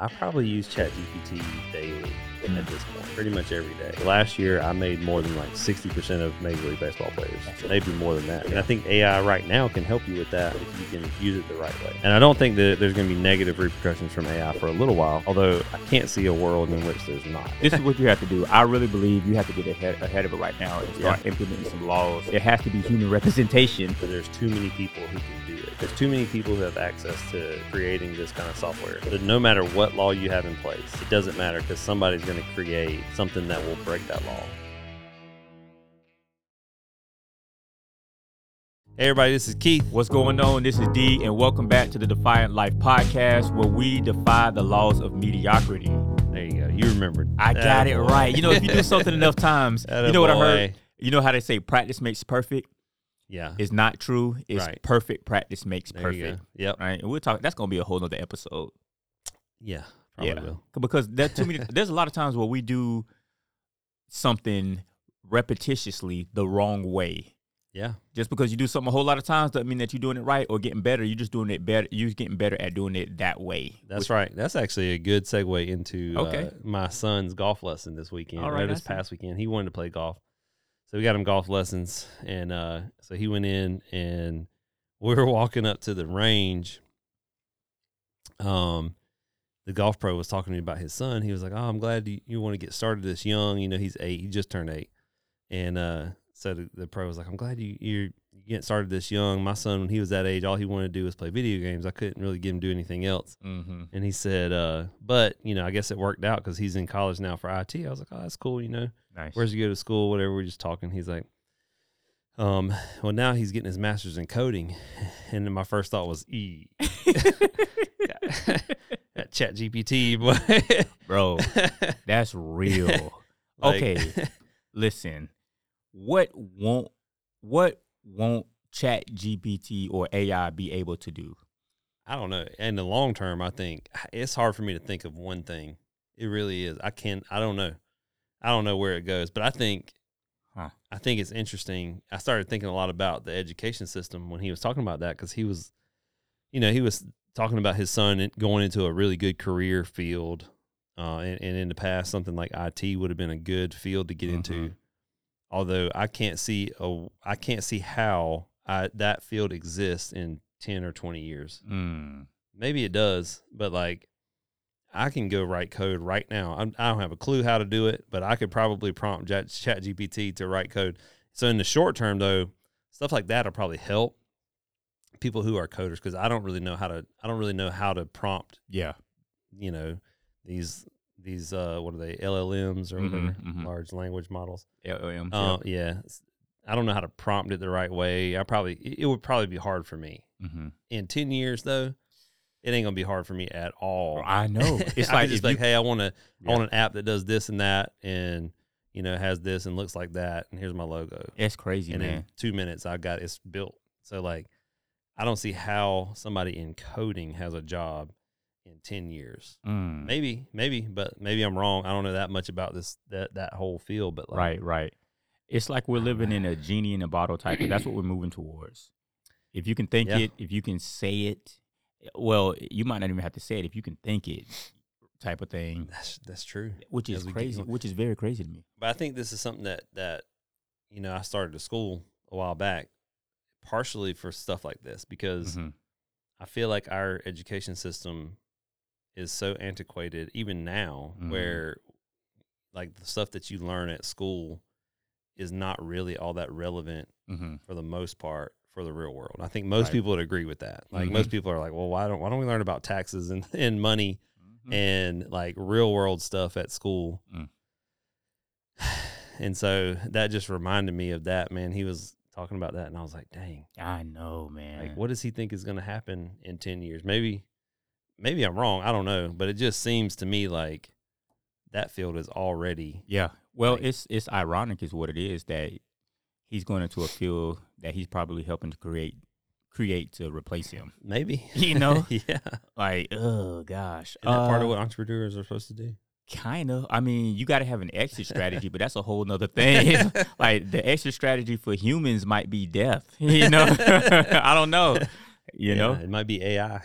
I probably use ChatGPT daily hmm. at this point, pretty much every day. Last year, I made more than like 60% of Major League Baseball players, maybe more than that. And I think AI right now can help you with that if you can use it the right way. And I don't think that there's going to be negative repercussions from AI for a little while, although I can't see a world in which there's not. This is what you have to do. I really believe you have to get ahead, ahead of it right now and start implementing some laws. There has to be human representation. But there's too many people who can do it. There's too many people who have access to creating this kind of software. But no matter what law you have in place, it doesn't matter because somebody's going to create something that will break that law. Hey everybody, this is Keith. What's going on? This is D, and welcome back to the Defiant Life podcast, where we defy the laws of mediocrity. There you go. You remembered. I got it Attaboy. right. You know, if you do something enough times, you know what I heard? Attaboy. You know how they say practice makes perfect? Yeah. It's not true. It's Right. perfect practice makes There perfect. Yep. Right? And we'll talk. That's going to be a whole nother episode. Yeah. Probably yeah, will. because that too many. there's a lot of times where we do something repetitiously the wrong way. Yeah. Just because you do something a whole lot of times doesn't mean that you're doing it right or getting better. You're just doing it better. You're getting better at doing it that way. That's right. That's actually a good segue into Okay. uh, my son's golf lesson this weekend. All or right, this I see. past weekend, he wanted to play golf, so we got him golf lessons, and uh, so he went in, and we were walking up to the range. Um, the golf pro was talking to me about his son. He was like, "Oh, I'm glad you, you want to get started this young. You know, he's eight. He just turned eight, and uh, so the, the pro was like, "I'm glad you you're getting started this young. My son, when he was that age, all he wanted to do was play video games. I couldn't really get him to do anything else." Mm-hmm. And he said, uh, but, you know, I guess it worked out because he's in college now for IT. I was like, oh, that's cool. You know, Nice. where's he go to school? Whatever. We're just talking. He's like, um, well, now he's getting his master's in coding. And then my first thought was, E. chat GPT, boy. Bro, that's real. Like- okay, listen. What won't what won't Chat GPT or AI be able to do? I don't know. In the long term, I think it's hard for me to think of one thing. It really is. I can't. I don't know. I don't know where it goes, but I think, Huh. I think it's interesting. I started thinking a lot about the education system when he was talking about that because he was, you know, he was talking about his son going into a really good career field, uh, and, and in the past, something like IT would have been a good field to get into. Mhm. Although I can't see a, I can't see how I, that field exists in ten or twenty years Mm. maybe it does, but like I can go write code right now. I'm, I don't have a clue how to do it, but I could probably prompt Chat GPT to write code. So in the short term, though, stuff like that will probably help people who are coders because I don't really know how to. I don't really know how to prompt. Yeah. You know these these uh what are they LLMs or Mhm, whatever mhm. large language models. LLM. Uh, yeah, I don't know how to prompt it the right way. I probably it would probably be hard for me mm-hmm. in 10 years though it ain't gonna be hard for me at all I know. It's I like just like you- hey i want to Yeah. i want an app that does this and that and you know has this and looks like that and here's my logo It's crazy, and man. in two minutes i got it's built so like i don't see how somebody in coding has a job in 10 years Mm. maybe maybe but maybe i'm wrong i don't know that much about this that that whole field but like Right, right. It's like we're living in a genie in a bottle type. That's what we're moving towards. If you can think Yeah. it, if you can say it, well, you might not even have to say it. If you can think it, type of thing, that's that's true which is crazy, which is very crazy to me. But I think this is something that that you know I started a school a while back, partially for stuff like this because Mhm. I feel like our education system is so antiquated even now, Mhm. where like the stuff that you learn at school is not really all that relevant Mhm. for the most part for the real world. I think most Right. people would agree with that. Like most people are like, well, why don't why don't we learn about taxes and, and money Mhm. and like real world stuff at school. Mm. And so that just reminded me of that, man. He was talking about that and I was like, dang, I know, man. like what does he think is going to happen in 10 years? Maybe maybe I'm wrong, I don't know, but it just seems to me like that field is already Yeah. Well, Like- it's it's ironic, is what it is that he's going into a field that he's probably helping to create create to replace him. maybe, You know? yeah. Like, oh gosh, Isn't that part Uh, of what entrepreneurs are supposed to do? Kind of. I mean, you got to have an exit strategy, but that's a whole nother thing. like the exit strategy for humans might be death. You know, I don't know. You Yeah, know, it might be AI.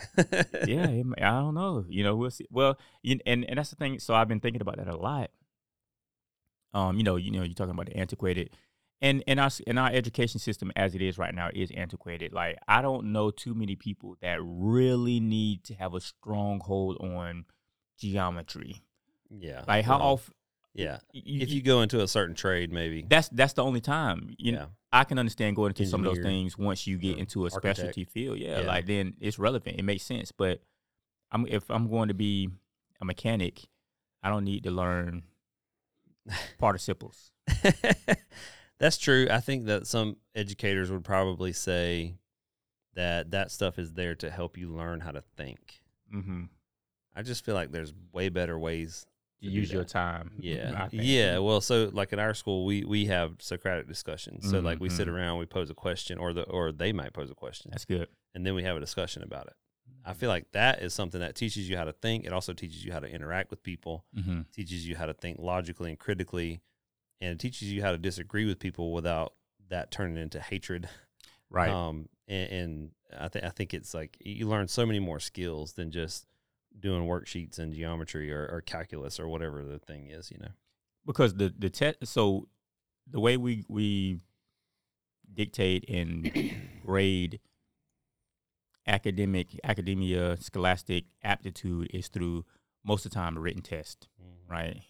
yeah, it I don't know. You know, we'll see. Well, you, and and that's the thing. So I've been thinking about that a lot. Um, you know, you know, you're talking about the antiquated, and and our and our education system as it is right now is antiquated. Like I don't know too many people that really need to have a stronghold on geometry. Yeah. Like how well, often? Yeah. If you go into a certain trade, maybe. that's that's the only time you know. I can understand going into some of those things once you get into a architect. specialty field. Yeah, Yeah. like then it's relevant. It makes sense. But I'm if I'm going to be a mechanic, I don't need to learn participles. That's true. I think that some educators would probably say that that stuff is there to help you learn how to think. Mm-hmm. I just feel like there's way better ways. You to do use your time. Yeah. Yeah. Well, so like at our school, we we have Socratic discussions. So like we sit Mhm. around, we pose a question, or the or they might pose a question, That's good. and then we have a discussion about it. I feel like that is something that teaches you how to think. It also teaches you how to interact with people. Mm-hmm. teaches you how to think logically and critically, and it teaches you how to disagree with people without that turning into hatred. Right. Um, and, and I think I think it's like you learn so many more skills than just doing worksheets and geometry or, or calculus or whatever the thing is. You know. because the the test so the way we we dictate and grade academic academia scholastic aptitude is through most of the time a written test mm-hmm. right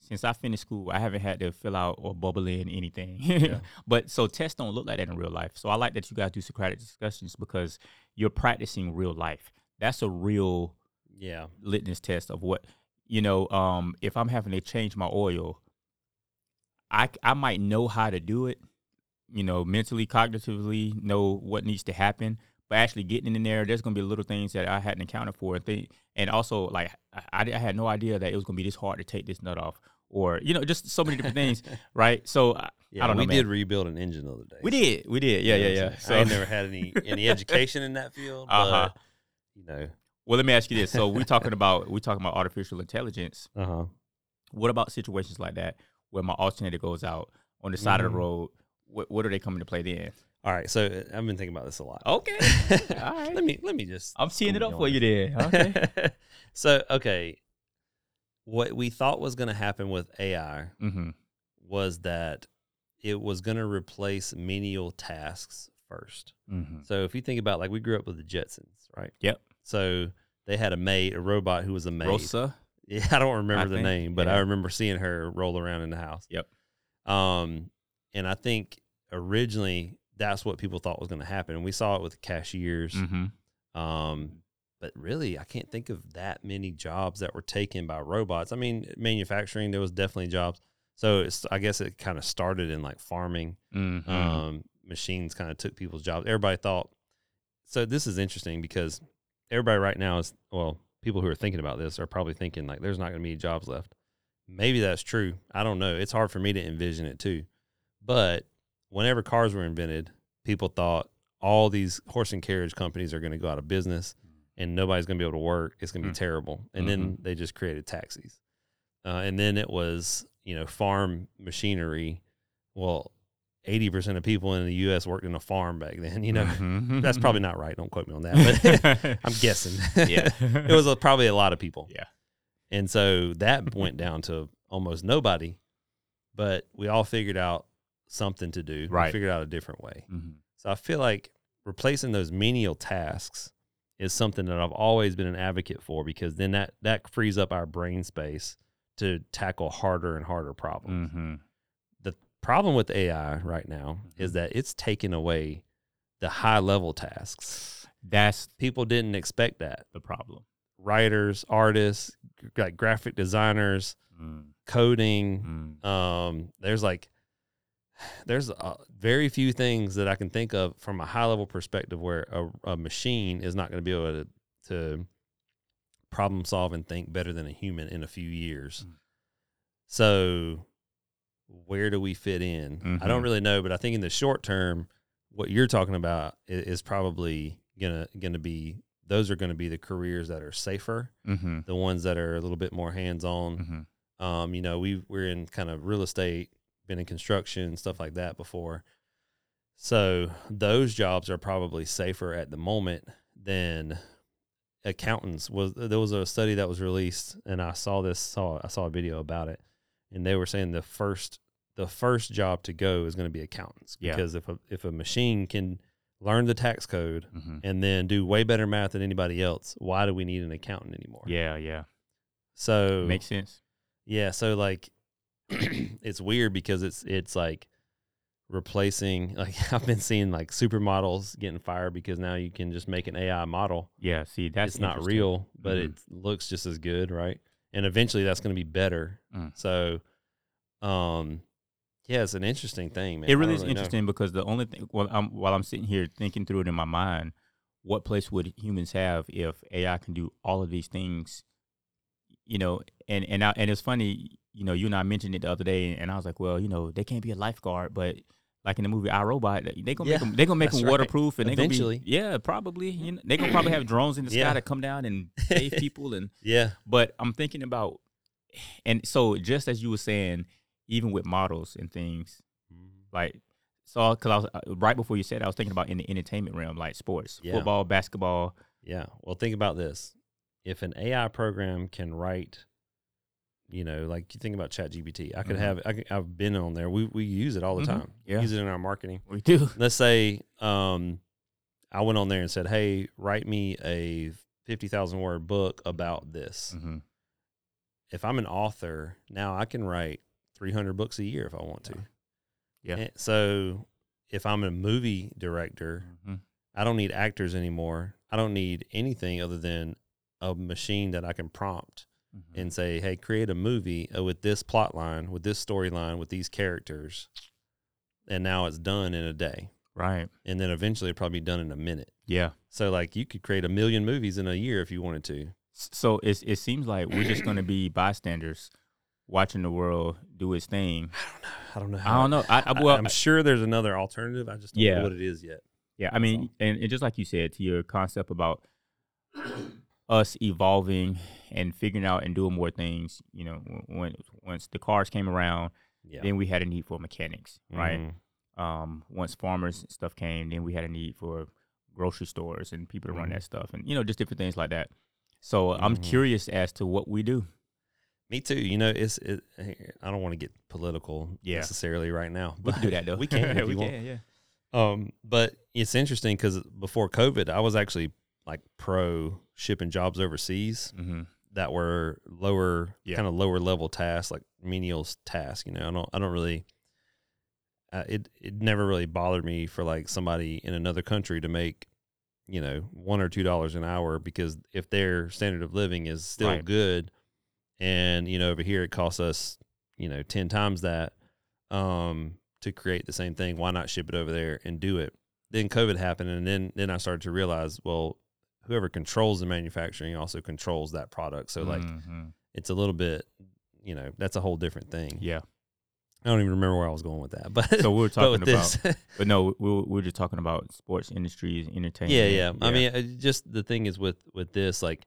since i finished school i haven't had to fill out or bubble in anything Yeah. but so tests don't look like that in real life so i like that you guys do socratic discussions because you're practicing real life that's a real Yeah. litmus test of what you know um if i'm having to change my oil i i might know how to do it you know mentally cognitively know what needs to happen but actually getting in there there's going to be little things that i hadn't accounted for and think and also like I, I had no idea that it was going to be this hard to take this nut off or you know just so many different things right so I, Yeah. I don't know we man. did rebuild an engine the other day. we did we did yeah You know yeah yeah saying? I never had any any education in that field, Uh-huh. you know. Well let me ask you this so we're talking about we're talking about artificial intelligence Uh huh. What about situations like that where my alternator goes out on the side of Mhm. the road? What, what are they coming to play then? All right. So uh, I've been thinking about this a lot. Okay. All right. let me let me just I'm teeing it up for you there. Okay. so okay, what we thought was going to happen with AI mm-hmm. was that it was going to replace menial tasks first. Mm-hmm. So if you think about like we grew up with the Jetsons, right? Yep. So they had a maid, a robot who was a maid. Rosa. Yeah, I don't remember I the think, name, but yeah. I remember seeing her roll around in the house. Yep. Um, and I think originally that's what people thought was going to happen. And we saw it with cashiers. Mm-hmm. Um, but really, I can't think of that many jobs that were taken by robots. I mean, manufacturing, there was definitely jobs. So it's, I guess it kind of started in like farming. Mm-hmm. Um, machines kind of took people's jobs. Everybody thought. So this is interesting because everybody right now is well, people who are thinking about this are probably thinking like, there's not going to be jobs left. Maybe that's true. I don't know. It's hard for me to envision it too. But whenever cars were invented, people thought all these horse and carriage companies are going to go out of business and nobody's going to be able to work. It's going to be Mm. terrible. And then they just created taxis. Uh, and then it was, you know, farm machinery. Well, 80% of people in the U.S. worked in a farm back then. You know, Mm-hmm. that's probably not right. Don't quote me on that. But I'm guessing. yeah. it was a, probably a lot of people. Yeah. And so that went down to almost nobody, but we all figured out something to do. We Right. figured out a different way. Mhm. So I feel like replacing those menial tasks is something that I've always been an advocate for because then that that frees up our brain space to tackle harder and harder problems. Mhm. Problem with AI right now Mm-hmm. is that it's taking away the high level tasks. That's People didn't expect that. the problem. Writers, artists, like graphic designers, Mm. coding, Mm. um there's like there's uh, very few things that i can think of from a high level perspective where a, a machine is not going to be able to, to problem solve and think better than a human in a few years Mm. so where do we fit in i don't Mhm. really know but i think in the short term what you're talking about is, is probably gonna gonna be those are going to be the careers that are safer Mm-hmm. the ones that are a little bit more hands on Mm-hmm. um, you know, we we're in kind of real estate, been in construction, stuff like that before. So those jobs are probably safer at the moment than accountants. Was there was a study that was released, and I saw this saw I saw a video about it, and they were saying the first the first job to go is going to be accountants Yeah. because if a if a machine can learn the tax code hmm and then do way better math than anybody else, why do we need an accountant anymore? Yeah, yeah, So makes sense. yeah, so like it's weird because it's it's like replacing like I've been seeing like supermodels getting fired because now you can just make an AI model. Yeah, see, that's it's not real, but Mhm. it looks just as good, right? And eventually that's going to be better. Mm. So um yeah, it's an interesting thing, man. It really don't is know. interesting because the only thing, well, I'm, while I'm sitting here thinking through it in my mind, what place would humans have if AI can do all of these things? You know, and and I, and it's funny, you know, you and I mentioned it the other day, and I was like, well, you know, they can't be a lifeguard, but like in the movie I Robot, they gonna Yeah, make them, they gonna make them right. waterproof, and they gonna be, yeah, probably, you know, they gonna probably have drones in the sky Yeah. to come down and save people, and Yeah. but I'm thinking about, and so just as you were saying, even with models and things, like so because I was uh, right before you said I was thinking about in the entertainment realm, like sports, Yeah. football, basketball. Yeah. Well, think about this. If an AI program can write, you know, like you think about ChatGPT, I could Mhm. have, I could, I've been on there. We, we use it all the Mhm. time. Yeah. Use it in our marketing. We do. Let's say um, I went on there and said, hey, write me a 50,000 word book about this. hmm If I'm an author, now I can write 300 books a year if I want to. Yeah. And so if I'm a movie director, hmm I don't need actors anymore. I don't need anything other than a machine that I can prompt Mm-hmm. and say, "Hey, create a movie uh, with this plot line, with this storyline, with these characters." And now it's done in a day. Right. And then eventually it'll probably be done in a minute. Yeah. So like you could create a million movies in a year if you wanted to. So it's, it seems like we're just going to be bystanders watching the world do its thing. I don't know. I don't know. I, don't know. I, well, am sure there's another alternative. I just don't Yeah. know what it is yet. Yeah, I mean, and, and just like you said, to your concept about us evolving and figuring out and doing more things, you know, when once the cars came around, Yeah. then we had a need for mechanics, right? Mhm. Um, once farmers stuff came, then we had a need for grocery stores and people to run Mhm. that stuff, and you know, just different things like that. So I'm Mhm. curious as to what we do. Me too. You know, it's. It, I don't want to get political Yeah. necessarily right now. but We can do that though. We can if we you want. can, yeah. Um, but it's interesting because before COVID, I was actually like pro shipping jobs overseas Mm-hmm. That were lower, Yeah. kind of lower level tasks, like menial tasks. You know, I don't, I don't really. Uh, it it never really bothered me for like somebody in another country to make, you know, one or two dollars an hour because if their standard of living is still Right. good, and you know over here it costs us, you know, ten times that, um, to create the same thing. Why not ship it over there and do it? Then COVID happened, and then then I started to realize, well, whoever controls the manufacturing also controls that product. So like Mhm. it's a little bit, you know, that's a whole different thing. yeah. I don't even remember where I was going with that, but So we were talking with about, but no, we were, we were just talking about sports industries, entertainment. yeah, yeah. I mean, just the thing is with with this, like,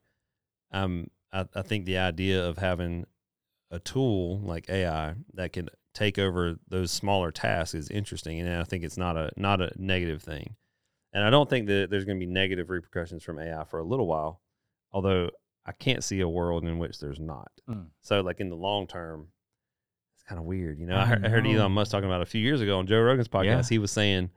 um, I, I think the idea of having a tool like AI that can take over those smaller tasks is interesting, and I think it's not a not a negative thing. And I don't think that there's going to be negative repercussions from AI for a little while, although I can't see a world in which there's not. Mm. So, like in the long term, it's kind of weird. You know, I, I heard, I heard. Elon Musk talking about a few years ago on Joe Rogan's podcast. Yeah. He was saying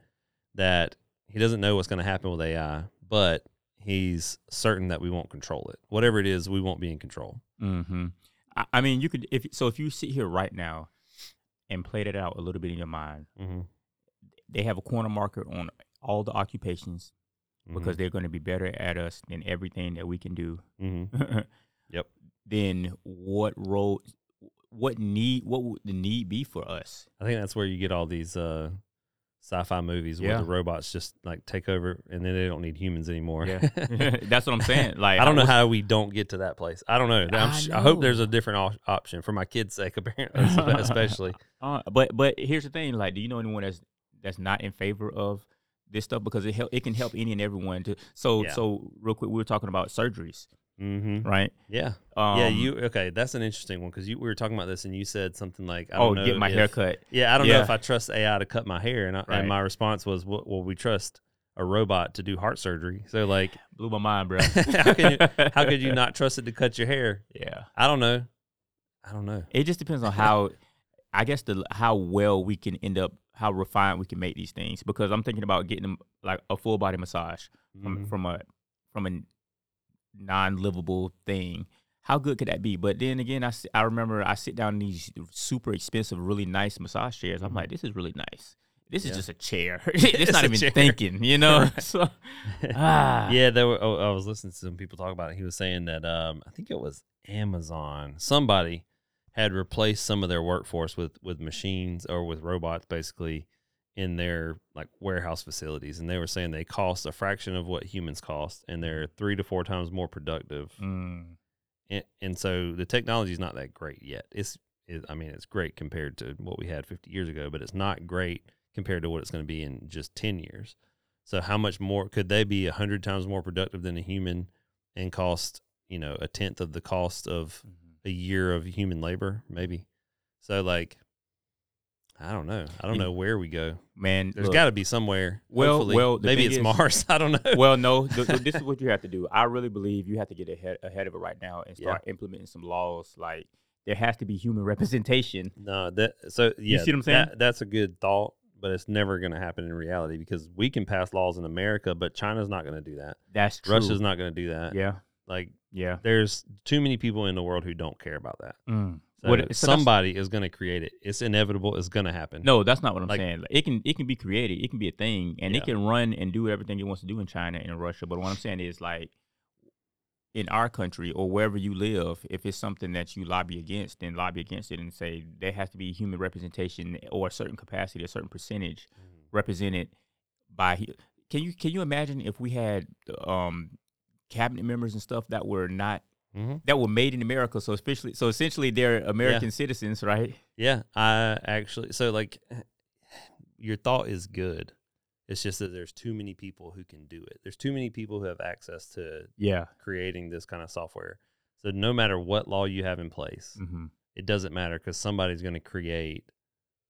that he doesn't know what's going to happen with AI, but he's certain that we won't control it. Whatever it is, we won't be in control. hmm I, I mean, you could if so if you sit here right now and played it out a little bit in your mind, Mm-hmm. they have a corner marker on all the occupations Mm-hmm. because they're going to be better at us than everything that we can do. hmm Yep. Then what role, what need, what would the need be for us? I think that's where you get all these uh, sci-fi movies where the robots just like take over and then they don't need humans anymore. Yeah, that's what I'm saying. Like I don't know how we don't get to that place. I don't know. I sh- I hope there's a different op- option for my kids' sake, apparently, especially. Uh, but but here's the thing: like, do you know anyone that's that's not in favor of this stuff because it help it can help any and everyone to. So Yeah. so real quick, we were talking about surgeries. Mm-hmm. right? Yeah. Um, yeah. You okay? That's an interesting one because you we were talking about this and you said something like, I oh, don't know get my if- hair cut. Yeah, I don't know if I trust AI to cut my hair, and, I, Right. and my response was, well, well, we trust a robot to do heart surgery. So like, Blew my mind, bro. how can you how could you not trust it to cut your hair? Yeah. I don't know. I don't know. It just depends on how, I guess the how well we can end up, how refined we can make these things. Because I'm thinking about getting like a full body massage from Mhm. from a from a non livable thing. How good could that be? But then again, I, I remember I sit down in these super expensive, really nice massage chairs. I'm Mhm. like, this is really nice. This is just a chair. it's It's not even chair. thinking, you know. so, ah, yeah, there were. Oh, I was listening to some people talk about it. He was saying that um, I think it was Amazon. Somebody had replaced some of their workforce with with machines or with robots, basically in their like warehouse facilities, and they were saying they cost a fraction of what humans cost, and they're three to four times more productive. Mm, And, and so the technology is not that great yet. It's, it, I mean, it's great compared to what we had 50 years ago, but it's not great compared to what it's going to be in just 10 years. So how much more could they be a hundred times more productive than a human and cost, you know, a tenth of the cost of a year of human labor, maybe. So like, I don't know. I don't You- know where we go. man, there's got to be somewhere. Well- hopefully. well, maybe it's is- Mars. I don't know. well, no. th- th- this is what you have to do. I really believe you have to get ahead ahead of it right now and Yeah. start implementing some laws. Like there has to be human representation. No, that so yeah. You see what I'm saying? that- that's a good thought, but it's never going to happen in reality because we can pass laws in America, but China's not going to do that. That's true. Russia's not going to do that. Yeah, Like yeah. there's too many people in the world who don't care about that. Mm. So What- so somebody is going to create it. It's inevitable. It's going to happen. No, that's not what I'm Like- saying. Like, It can it can be created. It can be a thing, and Yeah. it can run and do everything it wants to do in China and in Russia. But what I'm saying is like in our country or wherever you live, if it's something that you lobby against, then lobby against it and say there has to be human representation or a certain capacity, a certain percentage represented by. Can you can you imagine if we had um cabinet members and stuff that were not Mhm. that were made in America? So especially so essentially they're American citizens, right? Yeah, I actually so like your thought is good. It's just that there's too many people who can do it. There's too many people who have access to Yeah. creating this kind of software. So no matter what law you have in place, Mm-hmm. it doesn't matter because somebody's going to create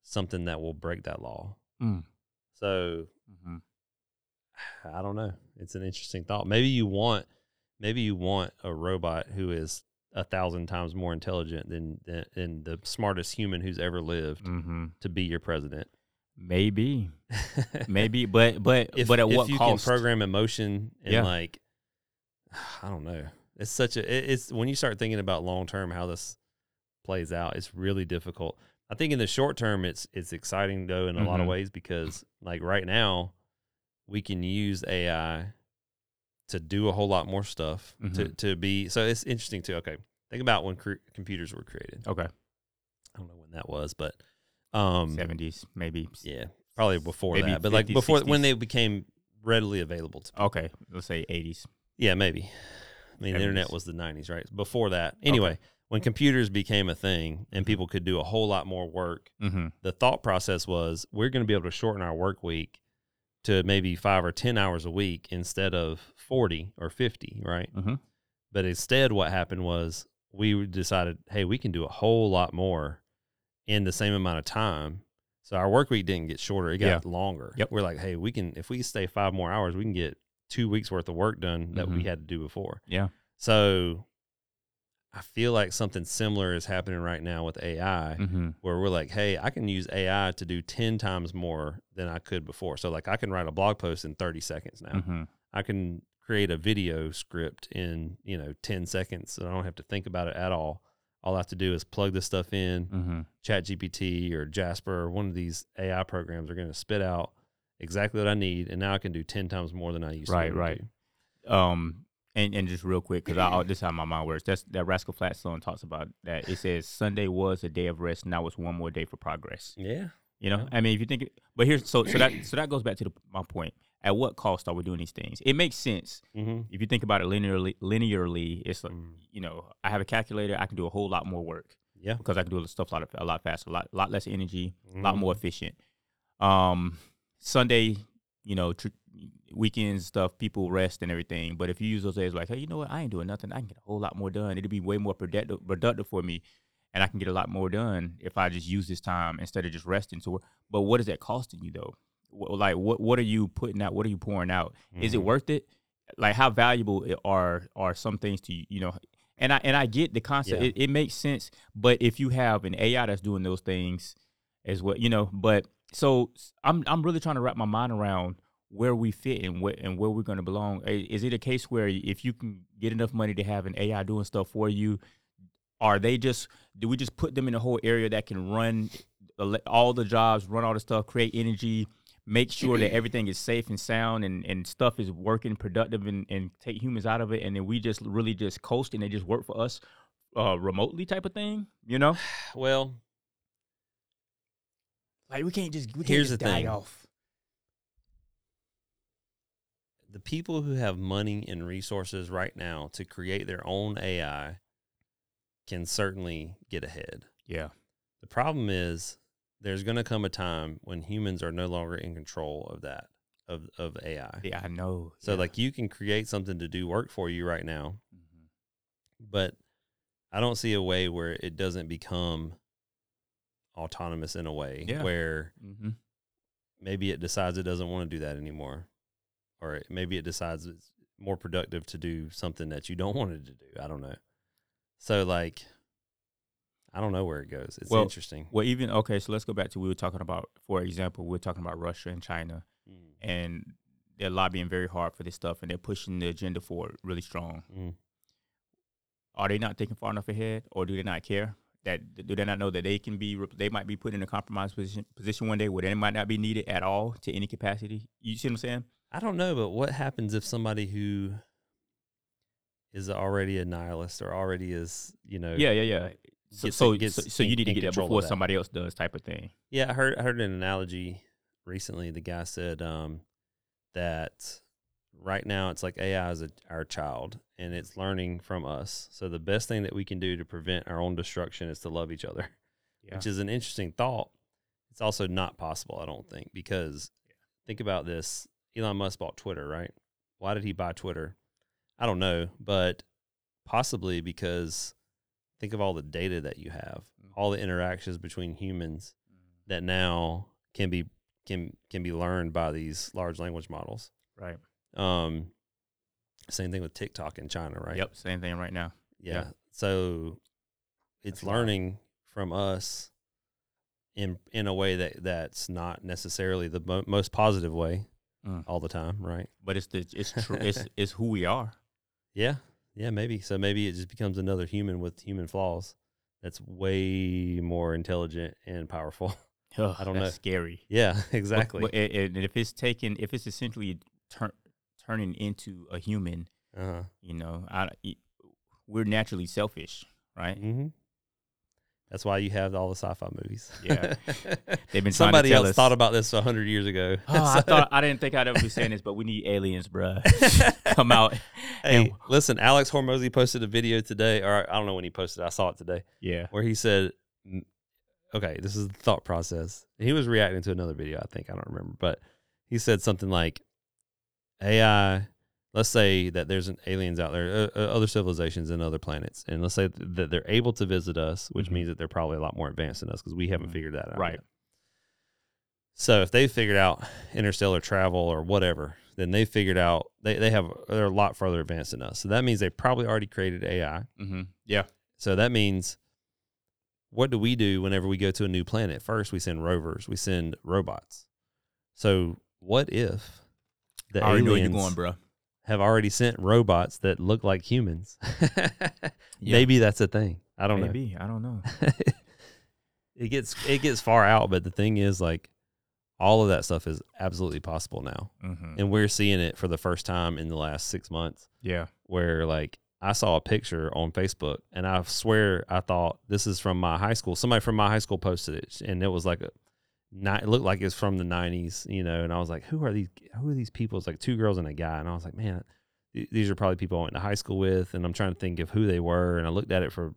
something that will break that law. Mm. So Mm-hmm. I don't know. It's an interesting thought. Maybe you want, maybe you want a robot who is a thousand times more intelligent than than, than the smartest human who's ever lived Mm-hmm. to be your president. Maybe, maybe, but but if, but at if what you cost? can program emotion and Yeah. like, I don't know. It's such a. it- It's when you start thinking about long term how this plays out. It's really difficult. I think in the short term, it's it's exciting though in a lot of Mhm. ways because like right now, we can use AI to do a whole lot more stuff to Mhm. to be. So it's interesting too. Okay, think about when cre- computers were created. okay, I don't know when that was, but um, seventies maybe. yeah, probably before Maybe that. But like 50s, before when they became readily available to Okay, let's say eighties. Yeah, maybe. I mean, the internet was the 90s, right? Before that. Anyway, when computers became a thing and Mhm. people could do a whole lot more work, Mm-hmm. the thought process was we're going to be able to shorten our work week to maybe five or 10 hours a week instead of 40 or 50, right? Mm-hmm. But instead, what happened was we decided, hey, we can do a whole lot more in the same amount of time. So our work week didn't get shorter; it got longer. Yep. We're like, hey, we can if we stay five more hours, we can get two weeks worth of work done that we Mhm. had to do before. Yeah. So I feel like something similar is happening right now with AI, Mm-hmm. where we're like, hey, I can use AI to do ten times more than I could before. So like, I can write a blog post in thirty seconds now. Mm-hmm. I can create a video script in, you know, 10 seconds. And I don't have to think about it at all. All I have to do is plug this stuff in. Mm-hmm. ChatGPT or Jasper or one of these AI programs are going to spit out exactly what I need. And now I can do 10 times more than I used Right, to. able right. Um, and, and just real quick, because I this is how my mind works. That's that Rascal Flatts song talks about that. It says Sunday was a day of rest. Now it's one more day for progress. Yeah. You know, Yeah. I mean, if you think, it- but here's so so that so that goes back to the, my point. At what cost are we doing these things? It makes sense Mm-hmm. if you think about it linearly. Linearly, it's like Mm. you know, I have a calculator. I can do a whole lot more work Yeah. because I can do the stuff a lot a lot faster, a lot lot less energy, a lot Mhm. more efficient. Um, Sunday, you know, tr- weekends stuff, people rest and everything. But if you use those days like, hey, you know what, I ain't doing nothing, I can get a whole lot more done. It'll be way more productive productive for me, and I can get a lot more done if I just use this time instead of just resting. So, but what is that costing you though? Like, what what are you putting out? What are you pouring out? Is it Mhm. worth it? Like, how valuable are are some things to you? You know, and I and I get the concept. Yeah. It, it makes sense. But if you have an AI that's doing those things as well, you know. But so I'm I'm really trying to wrap my mind around where we fit and where and where we're going to belong. Is it a case where if you can get enough money to have an AI doing stuff for you, are they just do we just put them in a whole area that can run all the jobs, run all the stuff, create energy, make sure that everything is safe and sound and, and stuff is working productive and, and take humans out of it and then we just really just coast and they just work for us uh, remotely type of thing, you know? Well, Like we can't just we can't Here's just the die thing. off. The people who have money and resources right now to create their own AI can certainly get ahead. Yeah. The problem is there's going to come a time when humans are no longer in control of that of of AI. Yeah, I know. So yeah. like you can create something to do work for you right now, Mhm. but I don't see a way where it doesn't become autonomous in a way Yeah. where Mhm. maybe it decides it doesn't want to do that anymore or maybe it decides it's more productive to do something that you don't want it to do. I don't know. So like I don't know where it goes. It's Well, interesting. Well, even okay, so let's go back to we were talking about, for example, we were talking about Russia and China, Mm, and they're lobbying very hard for this stuff, and they're pushing the agenda for it really strong. mm. Are they not thinking far enough ahead, or do they not care? That do they not know that they can be, they might be put in a compromised position position one day where they might not be needed at all to any capacity. You see what I'm saying? I don't know, but what happens if somebody who is already a nihilist or already is, you know, Yeah, yeah, yeah. So, so, gets so, so you need to get that before that. somebody else does, type of thing. Yeah, I heard I heard an analogy recently. The guy said um, that right now it's like AI is a, our child and it's learning from us. So the best thing that we can do to prevent our own destruction is to love each other, Yeah. which is an interesting thought. It's also not possible, I don't think, because think about this: Elon Musk bought Twitter, right? Why did he buy Twitter? I don't know, but possibly because think of all the data that you have, Mhm. all the interactions between humans that now can be can can be learned by these large language models. Right. Um, same thing with TikTok in China, right? Yep. Same thing right now. Yeah. Yeah. So it's That's learning from us in in a way that that's not necessarily the mo- most positive way Mm. all the time, right? But it's the it's true. it's it's who we are. Yeah. Yeah, maybe. So maybe it just becomes another human with human flaws that's way more intelligent and powerful. I don't know. Scary. yeah, exactly. But, and and if it's taken, if it's essentially turn, turning into a human, uh-huh. you know, I, we're naturally selfish, right? hmm That's why you have all the sci-fi movies. Yeah. They've been Somebody to tell else us. thought about this a hundred years ago. Oh, I thought I didn't think I'd ever be saying this, but we need aliens, bruh. Come out. Hey, And- listen, Alex Hormozi posted a video today, or I don't know when he posted. it, I saw it today, Yeah. where he said, "Mm, "Okay, this is the thought process." He was reacting to another video, I think I don't remember, but he said something like, "AI." Let's say that there's an aliens out there, uh, uh, other civilizations and other planets, and let's say th- that they're able to visit us, which Mhm. means that they're probably a lot more advanced than us because we haven't Mhm. figured that out. Right. yet. So if they figured out interstellar travel or whatever, then they figured out they, they have they're a lot further advanced than us. So that means they probably already created AI. Mm-hmm. Yeah. So that means what do we do whenever we go to a new planet? First, we send rovers, we send robots. So what if the I already know where aliens you're going, bruh. Have already sent robots that look like humans? Maybe that's a thing. I don't know Maybe. I don't know. it gets it gets far out, but the thing is like all of that stuff is absolutely possible now. Mm-hmm. And we're seeing it for the first time in the last 6 months Yeah. where like I saw a picture on Facebook and I swear I thought this is from my high school. Somebody from my high school posted it and it was like a ni- it looked like it's from the 90s, you know, and I was like who are these who are these people? It's like two girls and a guy and I was like, man, th- these are probably people I went to high school with and I'm trying to think of who they were and I looked at it for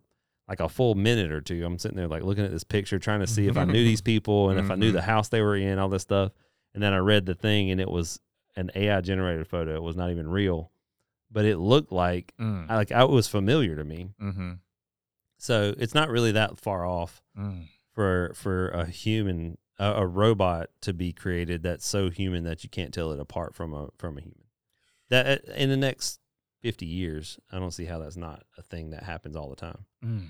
like a full minute or two. I'm sitting there like looking at this picture trying to see if I knew these people and if I knew the house they were in, all this stuff. And then I read the thing and it was an AI generated photo. It was not even real, but it looked like Mm. I- like I, it was familiar to me. Mm-hmm. So it's not really that far off Mm. for for a human a, a robot to be created that's so human that you can't tell it apart from a from a human. That in the next fifty years, I don't see how that's not a thing that happens all the time. Mm.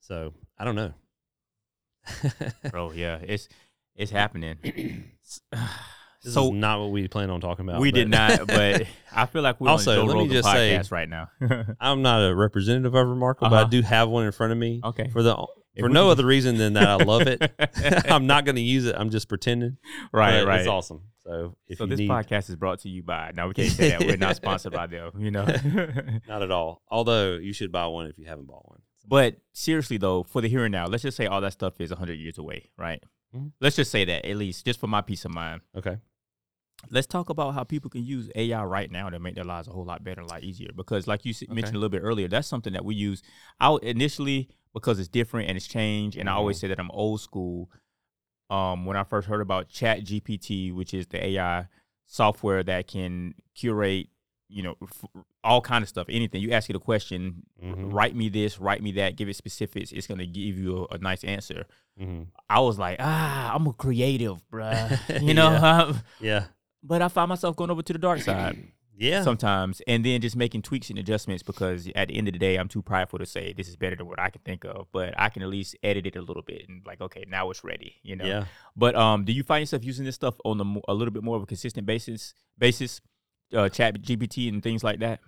So I don't know. Bro, yeah, it's it's happening. This so is not what we plan on talking about. we did not, but I feel like we're Also, on Joe let me Rogan just say- right now. I'm not a representative of Remarkable, but Uh-huh. I do have one in front of me okay, for the If for no other reason than that I love it. I'm not going to use it. I'm just pretending. right, right. It's awesome. So if so this need, podcast is brought to you by. No, we can't say that. We're not sponsored by them. You know. not at all. Although you should buy one if you haven't bought one. But seriously though, for the here and now, let's just say all that stuff is hundred years away, right? Mhm. Let's just say that at least, just for my peace of mind. Okay. Let's talk about how people can use AI right now to make their lives a whole lot better, a lot easier. Because, like you s mentioned a little bit earlier, that's something that we use. I initially because it's different and it's changed, and I always say that I'm old school. Um, when I first heard about Chat GPT, which is the AI software that can curate, you know, f- all kind of stuff, anything you ask it a question, Mhm. write me this, write me that, give it specifics. It's gonna give you a, a nice answer. hmm I was like, ah, I'm a creative, bruh. You know, Yeah. but I find myself going over to the dark side Yeah. sometimes, and then just making tweaks and adjustments because at the end of the day, I'm too prideful to say this is better than what I can think of. But I can at least edit it a little bit and like, okay, now it's ready. You know. Yeah. But um, do you find yourself using this stuff on the a little bit more of a consistent basis? Basis, uh, Chat GPT and things like that.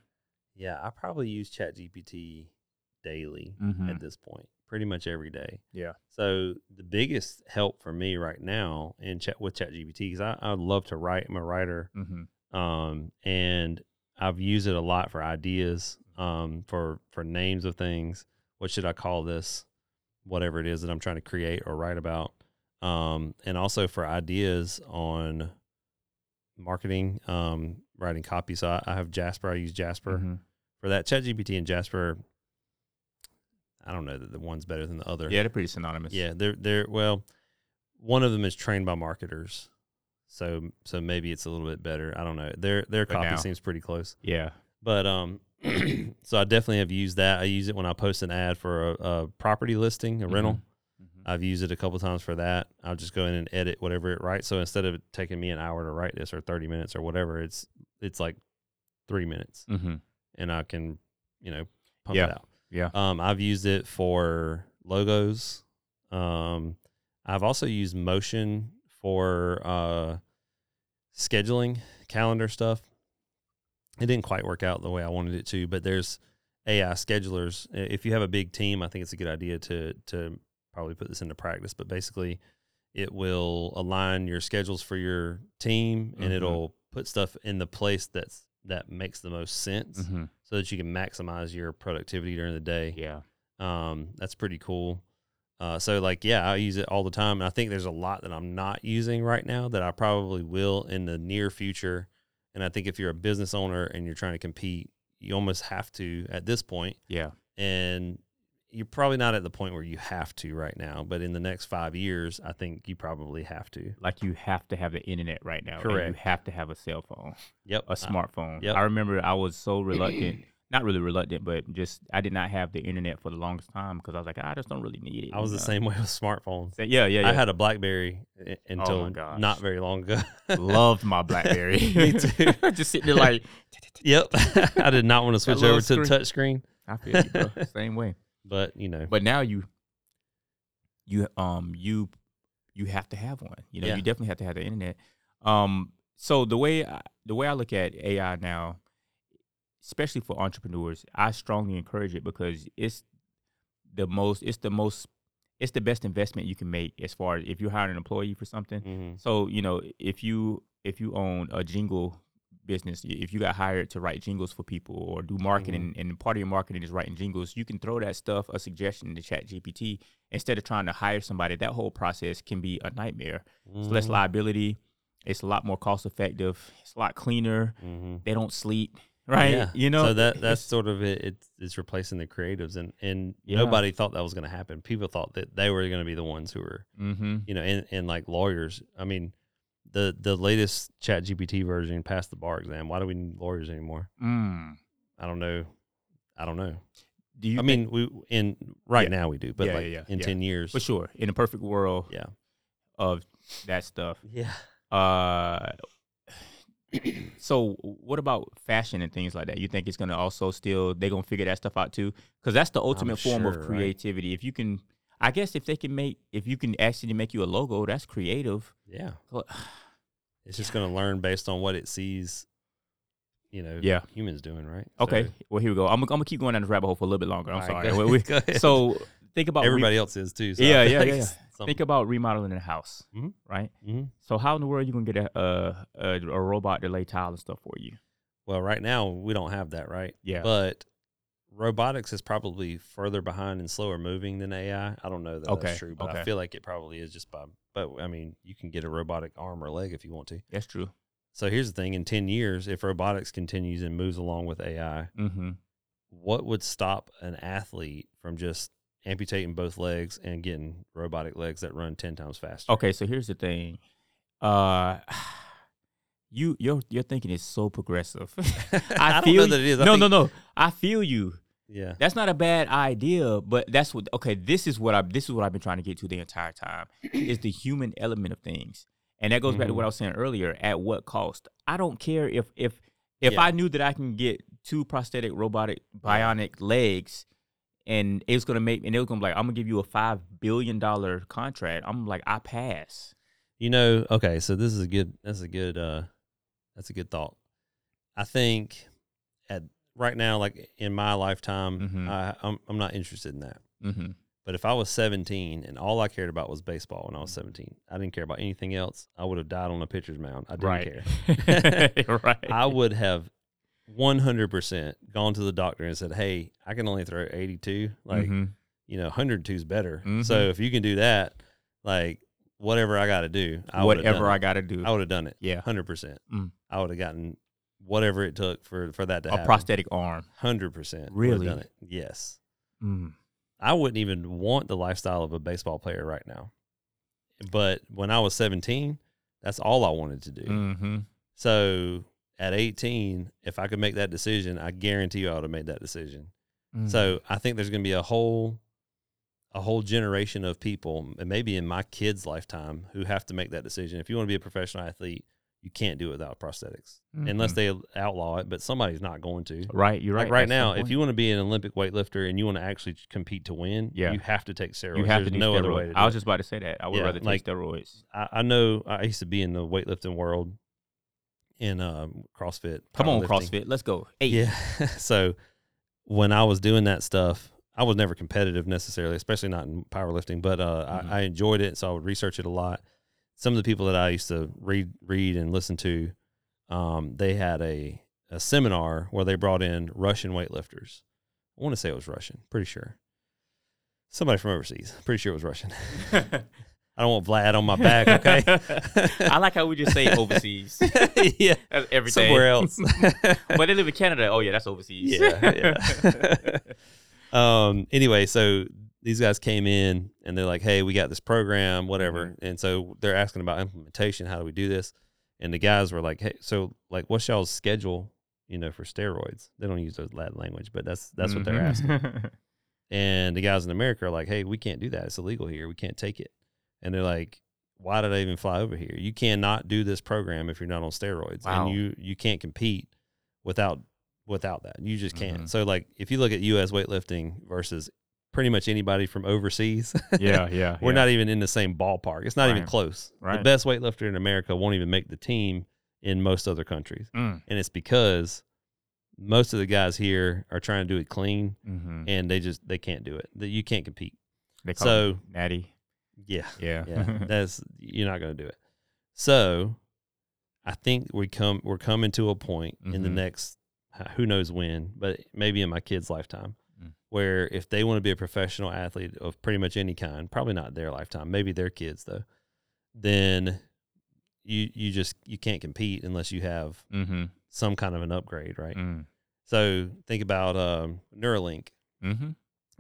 Yeah. I probably use chat GPT daily Mhm. at this point, pretty much every day. Yeah. So the biggest help for me right now in chat with chat GPT, because I, I love to write. I'm a writer. Mm-hmm. Um, and I've used it a lot for ideas, um, for for names of things. What should I call this? Whatever it is that I'm trying to create or write about, um, and also for ideas on marketing, um, writing copy. So I, I have Jasper. I use Jasper Mm-hmm. for that. ChatGPT and Jasper. I don't know that the one's better than the other. Yeah, they're pretty synonymous. Yeah, they're they're well, one of them is trained by marketers, so so maybe it's a little bit better. I don't know. Their their copy now. seems pretty close, Yeah. but um, so I definitely have used that. I use it when I post an ad for a, a property listing, a rental. Mhm. I've used it a couple times for that. I'll just go in and edit whatever it writes. So instead of taking me an hour to write this or thirty minutes or whatever, it's it's like three minutes, Mm-hmm. and I can you know pump Yeah. it out. Yeah. Um, I've used it for logos. Um, I've also used Motion for uh, scheduling, calendar stuff. It didn't quite work out the way I wanted it to, but there's AI schedulers. If you have a big team, I think it's a good idea to to probably put this into practice. But basically, it will align your schedules for your team, and Mhm. it'll put stuff in the place that's that makes the most sense Mm-hmm. so that you can maximize your productivity during the day. Yeah. Um, that's pretty cool. Uh, so like, yeah, I use it all the time. And I think there's a lot that I'm not using right now that I probably will in the near future. And I think if you're a business owner and you're trying to compete, you almost have to at this point. Yeah. And you're probably not at the point where you have to right now, but in the next five years, I think you probably have to. Like you have to have the internet right now. and Correct. you have to have a cell phone, Yep. a smartphone. yep. I remember I was so reluctant. Not really reluctant, but just I did not have the internet for the longest time because I was like, I just don't really need it. I was the know? same way with smartphones. So, yeah, yeah, yeah. I had a BlackBerry i- until gosh. not very long ago. loved my BlackBerry. Me too. just sitting there like, Yep. I did not want to switch over to the screen. touch screen, I feel you, bro. Same way. but you know, But now you, you um you, you have to have one. You know, Yeah. you definitely have to have the internet. Um, so the way I, the way I look at AI now, especially for entrepreneurs, I strongly encourage it because it's the most, it's the most, it's the best investment you can make as far as if you hire an employee for something. mhm. So you know, if you if you own a jingle business, if you got hired to write jingles for people or do marketing, and part of your marketing is writing jingles, you can throw that stuff, a suggestion to Chat GPT instead of trying to hire somebody. That whole process can be a nightmare. It's less Mhm. liability. It's a lot more cost effective. It's a lot cleaner. Mhm. They don't sleep, right? Yeah. You know, so that that's sort of it. It's, it's replacing the creatives, and and Yeah. nobody thought that was going to happen. People thought that they were going to be the ones who were, Mhm. you know, and and like lawyers. I mean, the the latest Chat GPT version passed the bar exam. Why do we need lawyers anymore? Mm. I don't know. I don't know. Do you? I mean, we in right Yeah. now we do, but Yeah, like in ten years, for sure, in a perfect world yeah, of that stuff. yeah. Uh, so what about fashion and things like that? You think it's gonna also still they're gonna figure that stuff out too? Because that's the ultimate form sure, of right? creativity. If you can, I guess if they can make if you can actually make you a logo, that's creative. Yeah. It's just going to learn based on what it sees, you know, Yeah. humans doing, right? Okay, So, well here we go. I'm, I'm gonna keep going down this rabbit hole for a little bit longer. I'm right, sorry. go We- we- go ahead. so think about re- everybody else is too. So Yeah, yeah, yeah, yeah. Something- think about remodeling a house, Mhm. right? Mhm. So how in the world are you gonna get a, a a a robot to lay tile and stuff for you? Well, right now we don't have that, right? Yeah. But robotics is probably further behind and slower moving than AI. I don't know that Okay, that's true, but okay. I feel like it probably is just by. But I mean, you can get a robotic arm or leg if you want to. That's true. So here's the thing: in ten years, if robotics continues and moves along with AI, Mm-hmm. what would stop an athlete from just amputating both legs and getting robotic legs that run 10 times faster? Okay, so here's the thing. Uh you your your thinking is so progressive. I, don't feel that it is. I no, think- no, no. I feel you. Yeah. That's not a bad idea, but that's what okay, this is what I this is what I've been trying to get to the entire time. is the human element of things. And that goes back to what I was saying earlier, at what cost? I don't care if if if Yeah. I knew that I can get two prosthetic robotic bionic legs and it was gonna make and it was gonna be like, I'm gonna give you a five billion dollar contract. I'm like, I pass. You know, okay, so this is a good that's a good uh that's a good thought. I think at right now like in my lifetime, Mhm. I I'm I'm not interested in that. Mm-hmm. But if I was 17 and all I cared about was baseball when I was 17, I didn't care about anything else. I would have died on a pitcher's mound. I didn't Right. care. right. I would have 100% gone to the doctor and said, "Hey, I can only throw 82. Like, Mhm. you know, 102 is better. Mhm. So if you can do that, like whatever I got to do, I whatever done I it. gotta do. I would have done it. yeah. 100%. Mm. I would have gotten whatever it took for for that to A happen. prosthetic arm. 100%. Really? done it. Yes. Mm. I wouldn't even want the lifestyle of a baseball player right now. But when I was 17, that's all I wanted to do. Mm-hmm. So at 18, if I could make that decision, I guarantee you I would have made that decision. Mm. So I think there's going to be a whole a whole generation of people, and maybe in my kids' lifetime, who have to make that decision. If you want to be a professional athlete, you can't do it without prosthetics, unless Mhm. they outlaw it. But somebody's not going to. right, you're right. Like right at some now, if you want to be an Olympic weightlifter and you want to actually compete to win, Yeah. you have to take steroids. you have There's to no steroids. other way to I was it. just about to say that. I would Yeah, rather take like- steroids. I, I know I used to be in the weightlifting world in um, CrossFit. Come on. CrossFit. Let's go. Hey. Yeah. so when I was doing that stuff, I was never competitive necessarily, especially not in powerlifting, but uh, Mhm. I, I enjoyed it. So I would research it a lot. Some of the people that I used to read, read and listen to, um, they had a, a seminar where they brought in Russian weightlifters. I want to say it was Russian, pretty sure. Somebody from overseas, pretty sure it was Russian. I don't want Vlad on my back, okay? I like how we just say overseas. yeah, everything. somewhere else. but they live in Canada. Oh yeah, that's overseas. Yeah, yeah. um anyway so these guys came in and they're like hey we got this program whatever and so they're asking about implementation how do we do this and the guys were like hey so like what's y'all's schedule you know for steroids they don't use the latin language but that's that's what they're asking asking. and the guys in america are like hey we can't do that it's illegal here we can't take it and they're like why did i even fly over here you cannot do this program if you're not on steroids Wow. and you you can't compete without without that you just can't Mhm. so like if you look at us weightlifting versus pretty much anybody from overseas yeah, yeah. we're yeah. not even in the same ballpark it's not even Right. close the best weightlifter in america won't even make the team in most other countries Mm. and it's because most of the guys here are trying to do it clean Mm-hmm. and they just they can't do it that you can't compete They call so- it natty. Yeah Yeah. yeah that's you're not going to do it so i think we come we're coming to a point in the Mhm. next who knows when but maybe in my kids lifetime Mm. where if they want to be a professional athlete of pretty much any kind probably not their lifetime maybe their kids though then you you just you can't compete unless you have mm-hmm. some kind of an upgrade right Mm. so think about um neuralink Mm-hmm.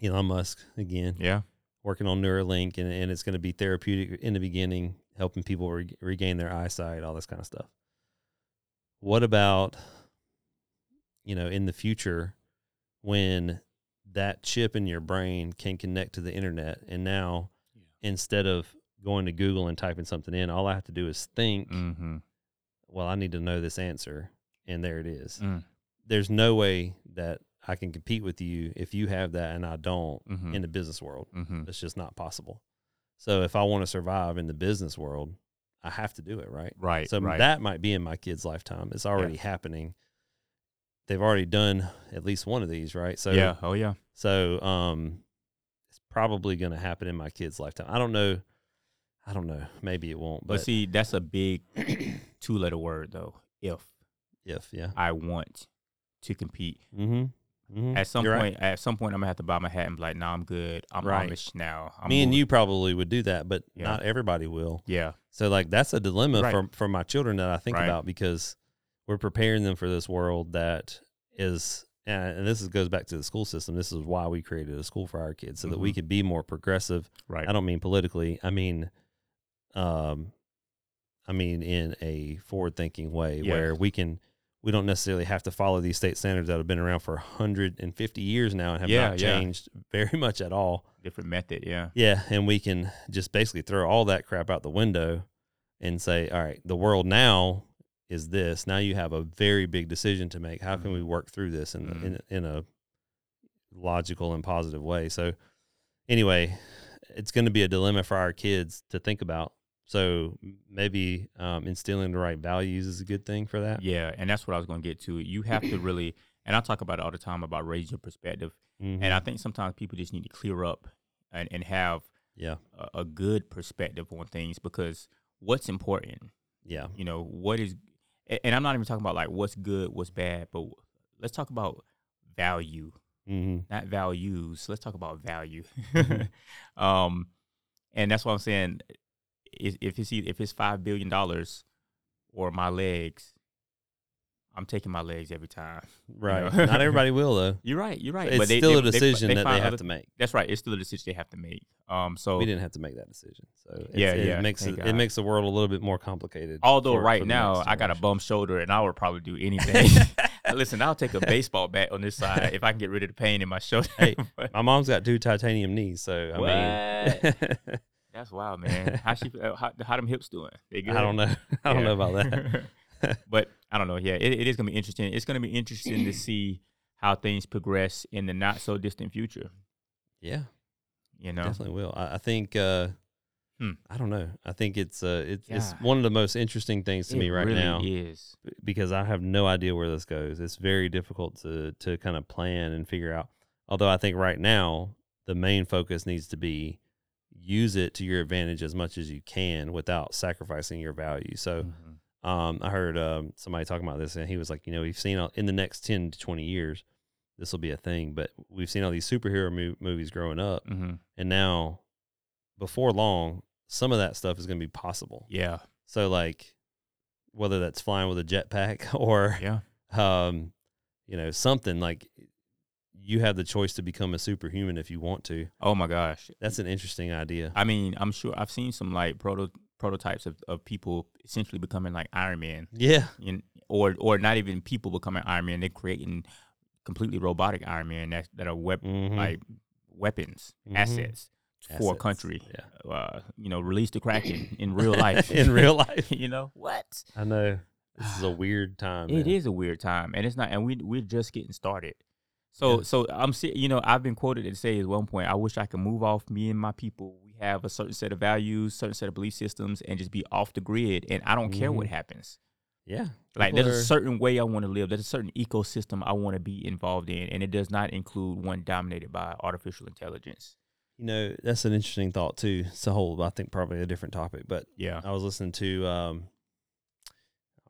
elon musk again Yeah. Working on Neuralink, and, and it's going to be therapeutic in the beginning, helping people re- regain their eyesight, all this kind of stuff. What about, you know, in the future when that chip in your brain can connect to the internet and now instead of going to Google and typing something in, all I have to do is think, Mm-hmm. well, I need to know this answer, and there it is. Mm. There's no way that I can compete with you if you have that and I don't Mhm. in the business world. Mm-hmm. It's just not possible. So if I want to survive in the business world, I have to do it, right? Right. So right. that might be in my kid's lifetime. It's already happening. They've already done at least one of these, right? So yeah. Oh yeah. so um it's probably going to happen in my kid's lifetime. I don't know. I don't know. Maybe it won't, But but see, that's a big two-letter word though. If if yeah. I want to compete, Mhm. Mhm. at some You're right. point, at some point, I'm gonna have to buy my hat and be like, "Nah, I'm good. I'm Right. Amish now." I'm Me and moving." you probably would do that, but Yeah. not everybody will. Yeah. So like that's a dilemma Right. for for my children that I think Right. about because we're preparing them for this world that is and this is, goes back to the school system. This is why we created a school for our kids so that we Mhm. could be more progressive. Right. I don't mean politically. I mean um I mean in a forward thinking way Yeah. where we can we don't necessarily have to follow these state standards that have been around for 150 years now and have Yeah, not yeah. changed very much at all. Different method. Yeah. Yeah, and we can just basically throw all that crap out the window and say, all right, the world now is this. Now you have a very big decision to make. How can Mhm. we work through this in Mhm. in, in a logical and positive way? So anyway, it's going to be a dilemma for our kids to think about. So maybe um, instilling the right values is a good thing for that. Yeah, and that's what I was going to get to. You have to really, and I talk about it all the time about raising your perspective. Mhm. And I think sometimes people just need to clear up and, and have yeah, a, a good perspective on things because what's important, yeah, you know, what is, and I'm not even talking about like what's good, what's bad, but let's talk about value, hmm not values. Let's talk about value. Mhm. um, and that's what I'm saying. If, if it's if it's five billion dollars or my legs, I'm taking my legs every time. right. know? Not everybody will though. You're right. You're right. It's but they, still they, a decision they, that they have other- to make. That's right. It's still a decision they have to make. Um. So we didn't have to make that decision. So it's, Yeah, it yeah, makes it, it makes the world a little bit more complicated. although for- right for now I got a bum shoulder and I would probably do anything. Listen, I'll take a baseball bat on this side if I can get rid of the pain in my shoulder. Hey, My mom's got two titanium knees, so I mean, that's wild, man. How she? uh, How, how them hips doing? They good? I don't know. I don't Yeah. know about that. but I don't know. Yeah, it, it is gonna be interesting. It's gonna be interesting to see how things progress in the not so distant future. Yeah, You know, definitely will. I, I think. Uh, Hmm. I don't know. I think it's uh, it's, it's one of the most interesting things to It me right really now is. because I have no idea where this goes. It's very difficult to to kind of plan and figure out. Although I think right now the main focus needs to be use it to your advantage as much as you can without sacrificing your value. So. Mhm. Um, I heard um, somebody talking about this, and he was like, you know, we've seen all, in the next ten to twenty years, this will be a thing. But we've seen all these superhero mo- movies growing up, Mhm. and now, before long, some of that stuff is going to be possible. Yeah. So, like, whether that's flying with a jetpack or, Yeah. um, you know, something like, you have the choice to become a superhuman if you want to. Oh my gosh. That's an interesting idea. I mean, I'm sure I've seen some like proto prototypes of, of people essentially becoming like Iron Man, yeah, in, or or not even people becoming Iron Man. They're creating completely robotic Iron Man that that are wep- Mhm. like weapons, Mhm. assets for a country. Yeah, Uh, you know, release the Kraken in real life. in real life. you know what? I know this is a weird time. It man. is a weird time, and it's not, and we we're just getting started. So Yeah. so I'm see, you know, I've been quoted to say at one point, I wish I could move off me and my people. We have a certain set of values, certain set of belief systems, and just be off the grid, and I don't care what Mhm. happens. Yeah. Like People there's are- a certain way I want to live. There's a certain ecosystem I want to be involved in, and it does not include one dominated by artificial intelligence. You know, that's an interesting thought too. It's a whole, I think, probably a different topic. But Yeah. I was listening to, um,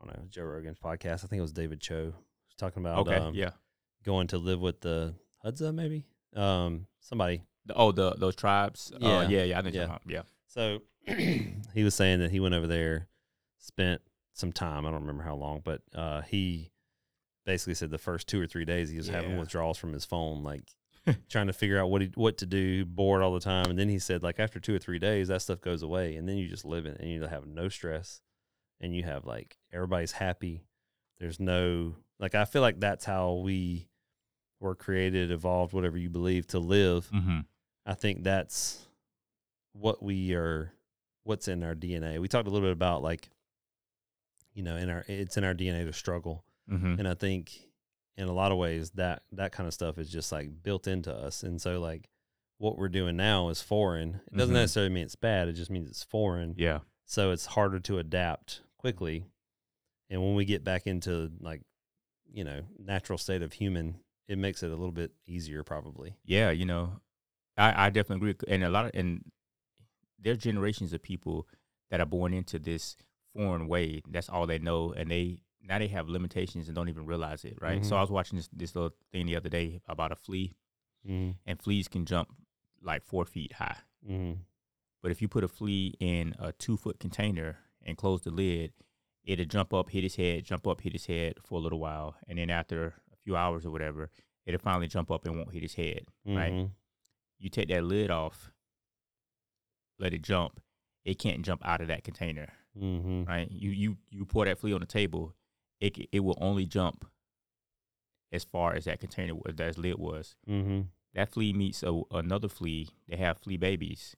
I don't know, Joe Rogan's podcast. I think it was David Cho was talking about Okay. um, yeah. Going to live with the Hadza, maybe um, somebody. Oh, the those tribes. Yeah. Yeah. yeah. Yeah. I know. Yeah. Yeah. Yeah. So he was saying that he went over there, spent some time. I don't remember how long, but uh, he basically said the first two or three days he was having withdrawals from his phone like trying to figure out what he, what to do, bored all the time. And then he said, like after two or three days, that stuff goes away, and then you just live it, and you have no stress, and you have like everybody's happy. There's no like I feel like that's how we were created, evolved, whatever you believe, to live. Mm-hmm. I think that's what we are, what's in our DNA. We talked a little bit about like, you know, in our it's in our DNA to struggle, Mm-hmm. and I think in a lot of ways that that kind of stuff is just like built into us, and so like what we're doing now is foreign. It doesn't Mhm. necessarily mean it's bad. It just means it's foreign. Yeah. So it's harder to adapt quickly, and when we get back into like, you know, natural state of human, it makes it a little bit easier probably. Yeah, you know, I, I definitely agree. And a lot of and there's generations of people that are born into this foreign way. That's all they know, and they now they have limitations and don't even realize it. Right. So Mhm. I was watching this this little thing the other day about a flea, Mm-hmm. and fleas can jump like four feet high. Mm-hmm. But if you put a flea in a two foot container and close the lid, it'll jump up, hit his head, jump up, hit his head for a little while, and then after few hours or whatever, it'll finally jump up and won't hit his head. Right. Mm-hmm. you take that lid off, let it jump, it can't jump out of that container, Mm-hmm. right? You you you pour that flea on the table, it it will only jump as far as that container was, that lid was. Mm-hmm. That flea meets a, another flea. They have flea babies.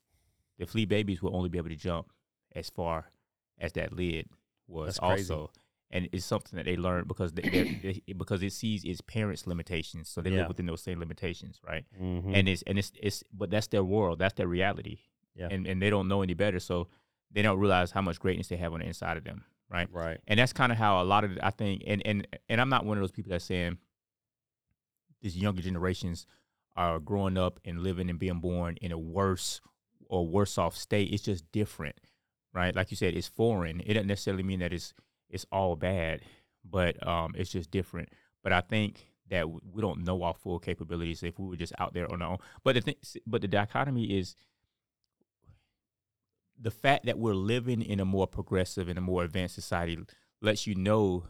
The flea babies will only be able to jump as far as that lid was also. And it's something that they learn because they, they, because it sees its parents' limitations, so they Yeah. live within those same limitations, right? Mm-hmm. and it's and it's it's but that's their world that's their reality Yeah. and and they don't know any better so they don't realize how much greatness they have on the inside of them right right. and that's kind of how a lot of i think and and and i'm not one of those people that's saying these younger generations are growing up and living and being born in a worse or worse off state it's just different right like you said it's foreign it doesn't necessarily mean that it's it's all bad but um it's just different. But i think that we don't know our full capabilities if we were just out there on our own. But the thing but the dichotomy is the fact that we're living in a more progressive and a more advanced society lets you know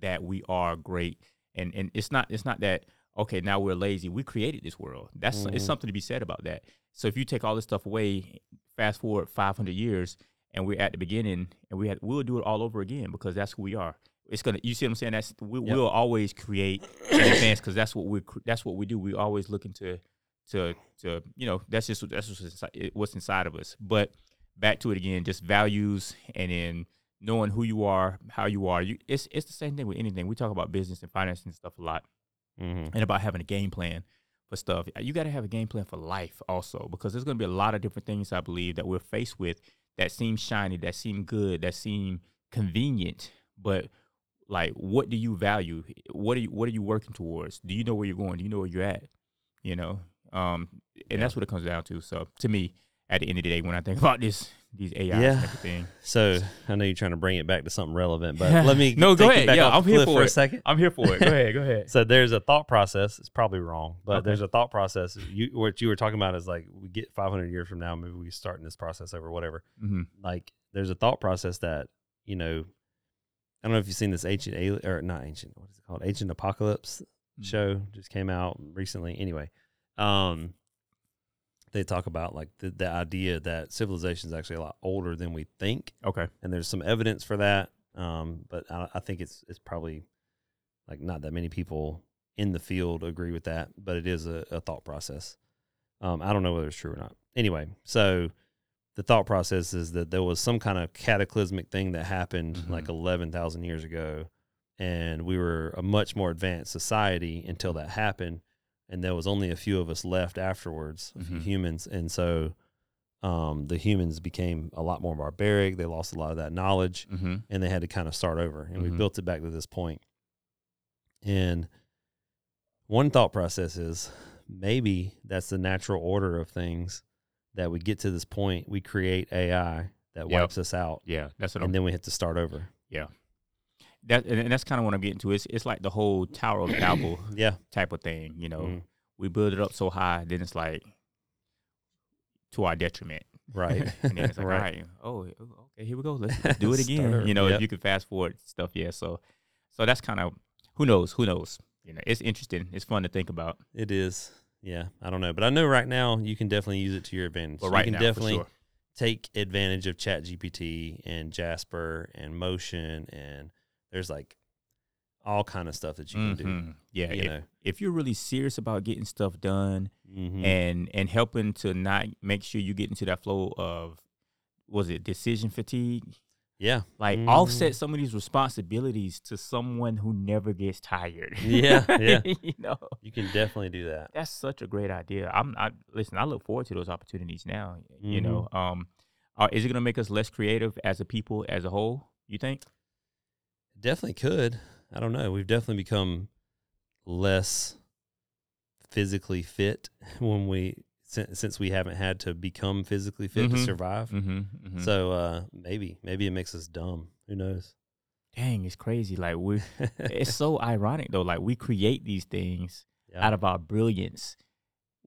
that we are great. And and it's not it's not that okay now we're lazy. We created this world. That's it's Mhm. something to be said about that. So if you take all this stuff away fast forward 500 years and we're at the beginning and we had we'll do it all over again because that's who we are it's gonna you see what i'm saying that's we, Yep. we'll always create and advance because that's what we that's what we do we always looking to to to you know that's just that's what's inside, what's inside of us but back to it again just values and then knowing who you are how you are you it's it's the same thing with anything we talk about business and finance and stuff a lot Mm-hmm. and about having a game plan for stuff. You got to have a game plan for life also because there's going to be a lot of different things I believe that we're faced with that seem shiny, that seem good, that seem convenient, but like what do you value? What are you what are you working towards? Do you know where you're going? Do you know where you're at? You know? Um and that's what it comes down to. So to me, at the end of the day when I think about this these AI Yeah. and everything. So I know you're trying to bring it back to something relevant, but let me No, go ahead. back Yeah, I'm here for for a second. I'm here for it. Go ahead. Go ahead. So there's a thought process. It's probably wrong, but Okay. there's a thought process. You what you were talking about is like we get 500 years from now, maybe we start in this process over whatever. Mhm. Like there's a thought process that you know. I don't know if you've seen this ancient alien or not ancient. What is it called? Ancient Apocalypse Mm. show just came out recently. Anyway, um, they talk about like the, the idea that civilization is actually a lot older than we think Okay. and there's some evidence for that. Um, but I, I think it's it's probably like not that many people in the field agree with that, but it is a, a thought process. Um, I don't know whether it's true or not. Anyway, so the thought process is that there was some kind of cataclysmic thing that happened Mhm. like eleven thousand years ago, and we were a much more advanced society until that happened, and there was only a few of us left afterwards, a few Mhm. humans, and so um, the humans became a lot more barbaric. They lost a lot of that knowledge, Mm-hmm. and they had to kind of start over. And we Mhm. built it back to this point. And one thought process is maybe that's the natural order of things that we get to this point. We create AI that Yep. wipes us out, Yeah, that's what I'm and then we have to start over. That and and that's kind of what I'm getting to. It's it's like the whole Tower of Babel Yeah. type of thing. You know, Mm, we build it up so high, then it's like to our detriment. right. and then it's like, Right. all right, oh, okay, here we go. Let's, let's do it again. You know, Yep. if you could fast forward stuff, yeah. So, so that's kind of who knows, who knows. You know, it's interesting. It's fun to think about. It is. yeah, I don't know, but I know right now you can definitely use it to your advantage. But right you now, can for definitely sure. take advantage of Chat GPT and Jasper and Motion and there's like all kind of stuff that you can do. Mhm. Yeah, You if, know, if you're really serious about getting stuff done Mhm. and and helping to not make sure you get into that flow of was it decision fatigue? yeah, Like Mhm. offset some of these responsibilities to someone who never gets tired. Yeah, yeah. you know, you can definitely do that. that's such a great idea. I'm I listen, I look forward to those opportunities now. You know, um are, is it going to make us less creative as a people as a whole, you think? Definitely could. I don't know. We've definitely become less physically fit when we since, since we haven't had to become physically fit to Mhm. survive. Mhm. So uh maybe maybe it makes us dumb. Who knows? Dang, it's crazy. Like we it's so ironic though. Like we create these things Yeah. out of our brilliance,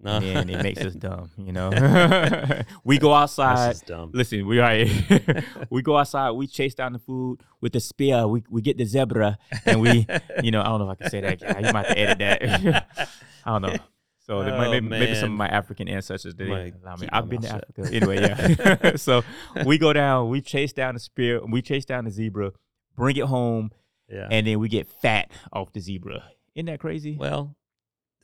No. and it makes us dumb. You know, we go outside. Listen, we are we go outside. We chase down the food with the spear. We we get the zebra, and we, you know, I don't know if I can say that. You might have to edit that. I don't know. So there might- Oh, maybe, maybe some of my African ancestors did allow me. I've been to shut. Africa anyway. Yeah. so we go down. We chase down the spear. We chase down the zebra. Bring it home yeah. and then we get fat off the zebra. Isn't that crazy? well,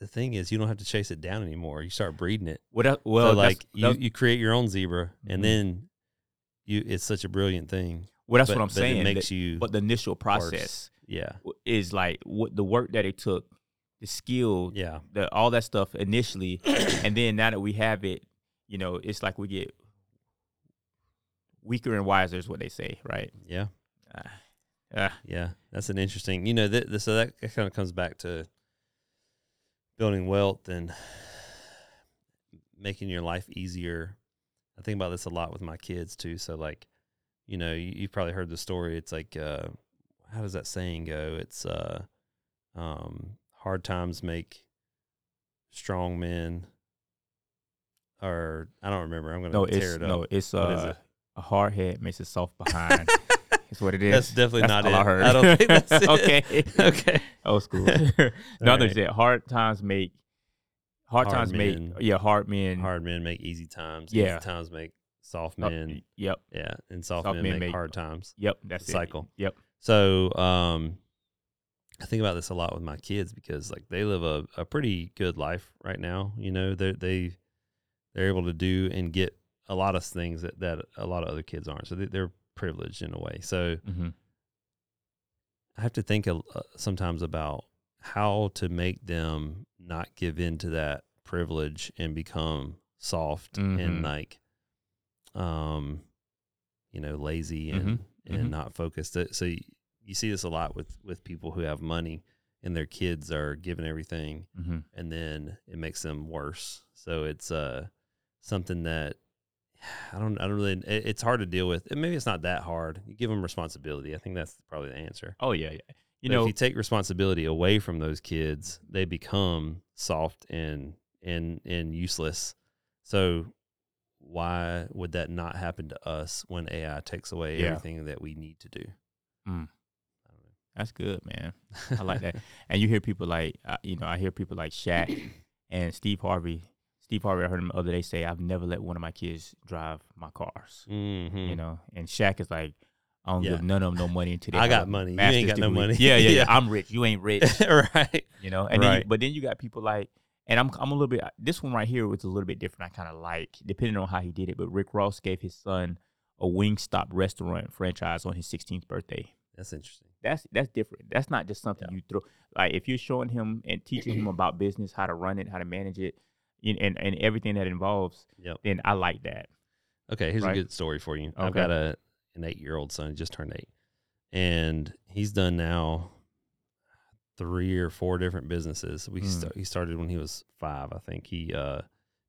the thing is, you don't have to chase it down anymore. You start breeding it. What el- well, so like you, you create your own zebra, Mhm. and then you it's such a brilliant thing. well, that's but- what I'm saying. It makes that- you but the initial process yeah is like what the work that it took, the skill, yeah the all that stuff initially, and then now that we have it, you know, it's like we get weaker and wiser is what they say, right? yeah Ah, ah, yeah. That's an interesting. You know, th- th- so that kind of comes back to building wealth and making your life easier. I think about this a lot with my kids too. So like, you know, you, you've probably heard the story. It's like, uh, how does that saying go? It's uh, um, hard times make strong men. Or I don't remember. I'm gonna no, tear it up. no, it's uh, it? a hard head makes it soft behind. That's what it is. That's definitely That's not all it. I heard. I don't think that's it. okay. okay. Old school. no, All they right. said hard times make hard, Hard times men. make yeah hard men. Hard men make easy times. Yeah. Easy times make soft uh, men. yep. yeah. And soft, soft men, men make, make- hard times. Yep. That's it. Cycle. Yep. So um I think about this a lot with my kids because like they live a, a pretty good life right now. You know, they they they're able to do and get a lot of things that, that a lot of other kids aren't. So they, they're privileged in a way. So Mm-hmm. I have to think a, uh, sometimes about how to make them not give in to that privilege and become soft Mhm. and like, um, you know, lazy and Mhm. and Mhm. not focused. So you, you see this a lot with with people who have money and their kids are given everything, Mm-hmm. and then it makes them worse. So it's uh something that. I don't. I don't really. It, it's hard to deal with. And maybe it's not that hard. You give them responsibility. I think that's probably the answer. Oh yeah, yeah. You But know, if you take responsibility away from those kids, they become soft and and and useless. So why would that not happen to us when AI takes away Yeah. everything that we need to do? Mm. That's good, man. I like that. And you hear people like, uh, you know, I hear people like Shaq and Steve Harvey. Steve Harvey, I heard him the other day say, "I've never let one of my kids drive my cars." Mhm. You know, and Shaq is like, "I don't Yeah. give none of them no money until they I got money. You ain't got no money. Yeah, yeah, yeah, Yeah. I'm rich. You ain't rich. right. You know, and then you, but then you got people like, and I'm I'm a little bit. This one right here was a little bit different. I kind of like, depending on how he did it. But Rick Ross gave his son a Wingstop restaurant franchise on his 16th birthday. That's interesting. That's that's different. That's not just something Yeah. you throw. Like if you're showing him and teaching him about business, how to run it, how to manage it, and and, and everything that involves, Yep. then I like that. Okay, here's Right. a good story for you. I've got a an eight year old son, he just turned eight. And he's done now three or four different businesses. We Mm. sta- he started when he was five, I think. He uh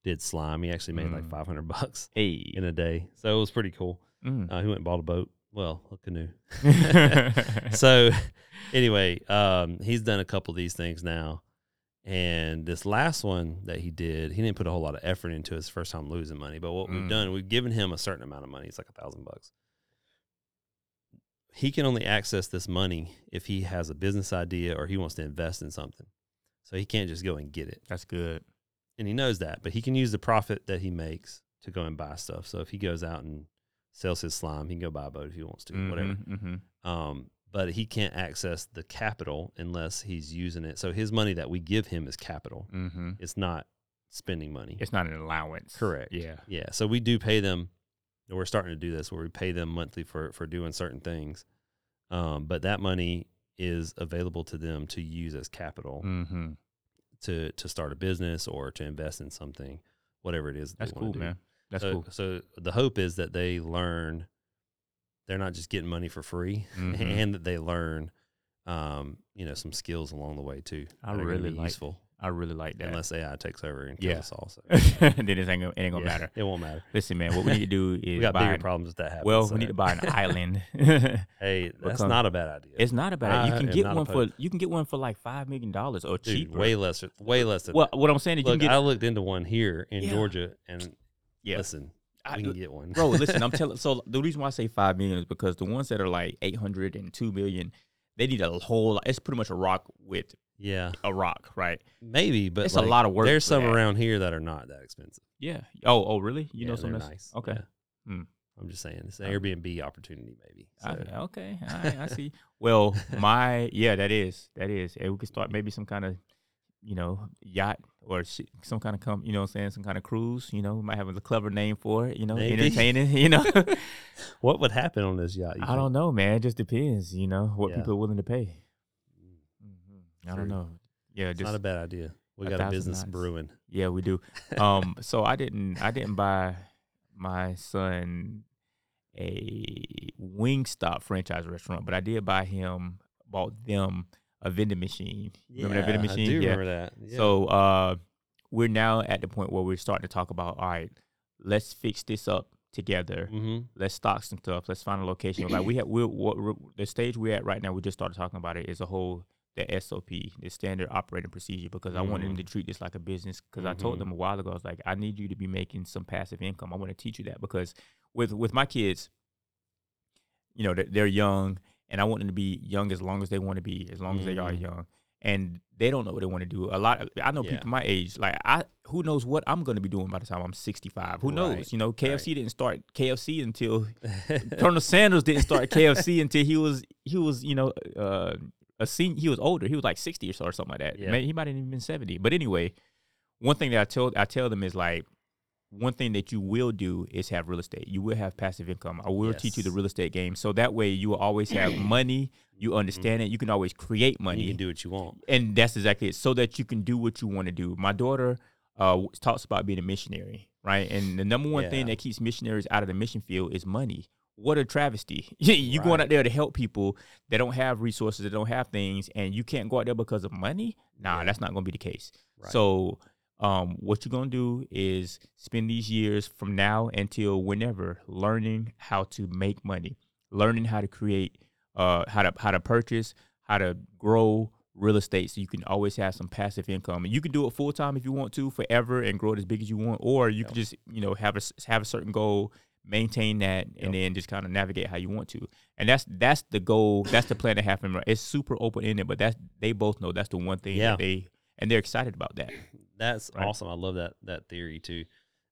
did slime. He actually made like Mm. five hundred bucks Hey. in a day. So it was pretty cool. Mm. Uh, he went and bought a boat. Well, a canoe. so anyway, um, he's done a couple of these things now. And this last one that he did, he didn't put a whole lot of effort into his first time losing money. But what we've Mm. done, we've given him a certain amount of money. It's like a thousand bucks. He can only access this money if he has a business idea or he wants to invest in something. So he can't just go and get it. That's good. and he knows that, but he can use the profit that he makes to go and buy stuff. So if he goes out and sells his slime, he can go buy a boat if he wants to, whatever. hmm Um, but he can't access the capital unless he's using it. So his money that we give him is capital. hmm It's not spending money. It's not an allowance. Correct. Yeah. Yeah. So we do pay them. We're starting to do this where we pay them monthly for for doing certain things. Um, but that money is available to them to use as capital Mm-hmm. to to start a business or to invest in something, whatever it is. that That's cool, do. man. That's so, cool. So the hope is that they learn. They're not just getting money for free, Mhm. and that they learn, um, you know, some skills along the way too. I that are gonna really like useful I really like that. unless AI takes over and kills Yeah. us all. So then it ain't gonna, it ain't gonna yeah, matter. It won't matter. Listen, man, what we need to do is We got buy bigger an- problems if that happens. Well, so. we need to buy an island. Hey, that's not a bad idea. it's not a bad. Idea. You can get one for you can get one for like five million dollars or Dude, cheaper. way less, way less than. well, that. what I'm saying is you can get I looked into one here in Yeah. Georgia, and yeah. listen, I- we can get one, bro listen i'm telling so the reason why i say 5 million is because the ones that are like 800 and 2 million they need a whole it's pretty much a rock with yeah, a rock right maybe, but It's a lot of work There's some that. around here that are not that expensive. yeah oh oh really you Yeah, know some nice. okay Yeah. Hmm. I'm just saying, it's an Oh. Airbnb opportunity, maybe. I- okay right, i see well my yeah that is that is and we could start maybe some kind of you know yacht or some kind of come you know i'm saying some kind of cruise you know might have a clever name for it you know Maybe. entertaining you know what would happen on this yacht? i don't know man it just depends you know what Yeah. people are willing to pay think? hmm I don't know. Yeah, It's just not a bad idea. We got a business knots. brewing. yeah, we do. Um, so I didn't I didn't buy my son a Wingstop franchise restaurant, but I did buy him bought them a vending machine. remember that vending Yeah, machine? I do yeah. remember that. Yeah. So uh, we're now at the point where we're starting to talk about all right, let's fix this up together. hmm Let's stock some stuff. Let's find a location. like we have, we're, we're- the stage we're at right now. We just started talking about it. Is a whole the SOP, the standard operating procedure, because I wanted them to treat this like a business. Because I told Mhm. them a while ago, I was like, I need you to be making some passive income. I want to teach you that because with with my kids, you know, they're, they're young, and I want them to be young as long as they want to be, as long as they are Mhm. young. And they don't know what they want to do. A lot. Of, I know Yeah. people my age. Like I, who knows what I'm going to be doing by the time I'm 65. Who Right. knows? You know, KFC didn't start KFC until Mm-hmm. Colonel Sanders didn't start KFC until he was he was you know uh, a senior. He was older. He was like sixty or so or something like that. Yeah. Maybe he might have even been seventy. But anyway, one thing that I told I tell them is like one thing that you will do is have real estate. You will have passive income. I will teach you the real estate game. So that way you will always have money. You understand it. You can always create money you can do what you want. and that's exactly it. So that you can do what you want to do. My daughter uh, talks about being a missionary, right? And the number one thing that keeps missionaries out of the mission field is money. What a travesty! you going Right. out there to help people that don't have resources, that don't have things, and you can't go out there because of money. Nah, Yeah. that's not going to be the case. Right. So, um, what you're gonna do is spend these years from now until whenever learning how to make money, learning how to create, uh, how to how to purchase, how to grow real estate, so you can always have some passive income. And you can do it full time if you want to, forever, and grow it as big as you want, or you can just you know have a have a certain goal, maintain that, and then just kind of navigate how you want to. And that's that's the goal. That's the plan to happen. It's super open ended, but that's they both know that's the one thing Yeah. that they and they're excited about that. That's Right. awesome. I love that that theory too.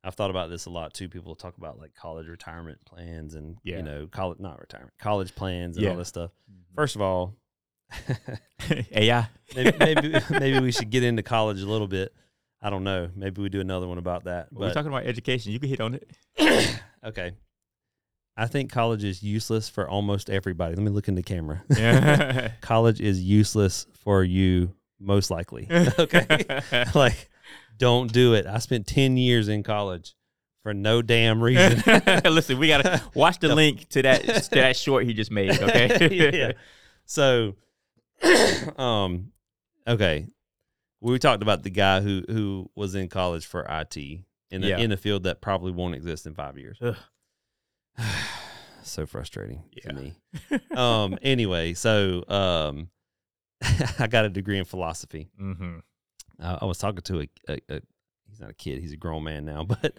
I've thought about this a lot too. People talk about like college retirement plans and Yeah. you know college not retirement college plans and Yeah. all this stuff. Mm-hmm. First of all, AI. maybe, maybe maybe we should get into college a little bit. I don't know. Maybe we do another one about that. We're talking about education. You can hit on it. okay, I think college is useless for almost everybody. Let me look in the camera. Yeah. college is useless for you, most likely. okay, like don't do it. I spent ten years in college for no damn reason. Listen, we gotta watch the link to that to that short he just made. Okay. yeah. So, um, okay, we talked about the guy who who was in college for IT in a, Yeah. in a field that probably won't exist in five years. So frustrating Yeah. to me. Um. Anyway, so um, I got a degree in philosophy. Mm-hmm. I, I was talking to a, a, a he's not a kid, he's a grown man now, but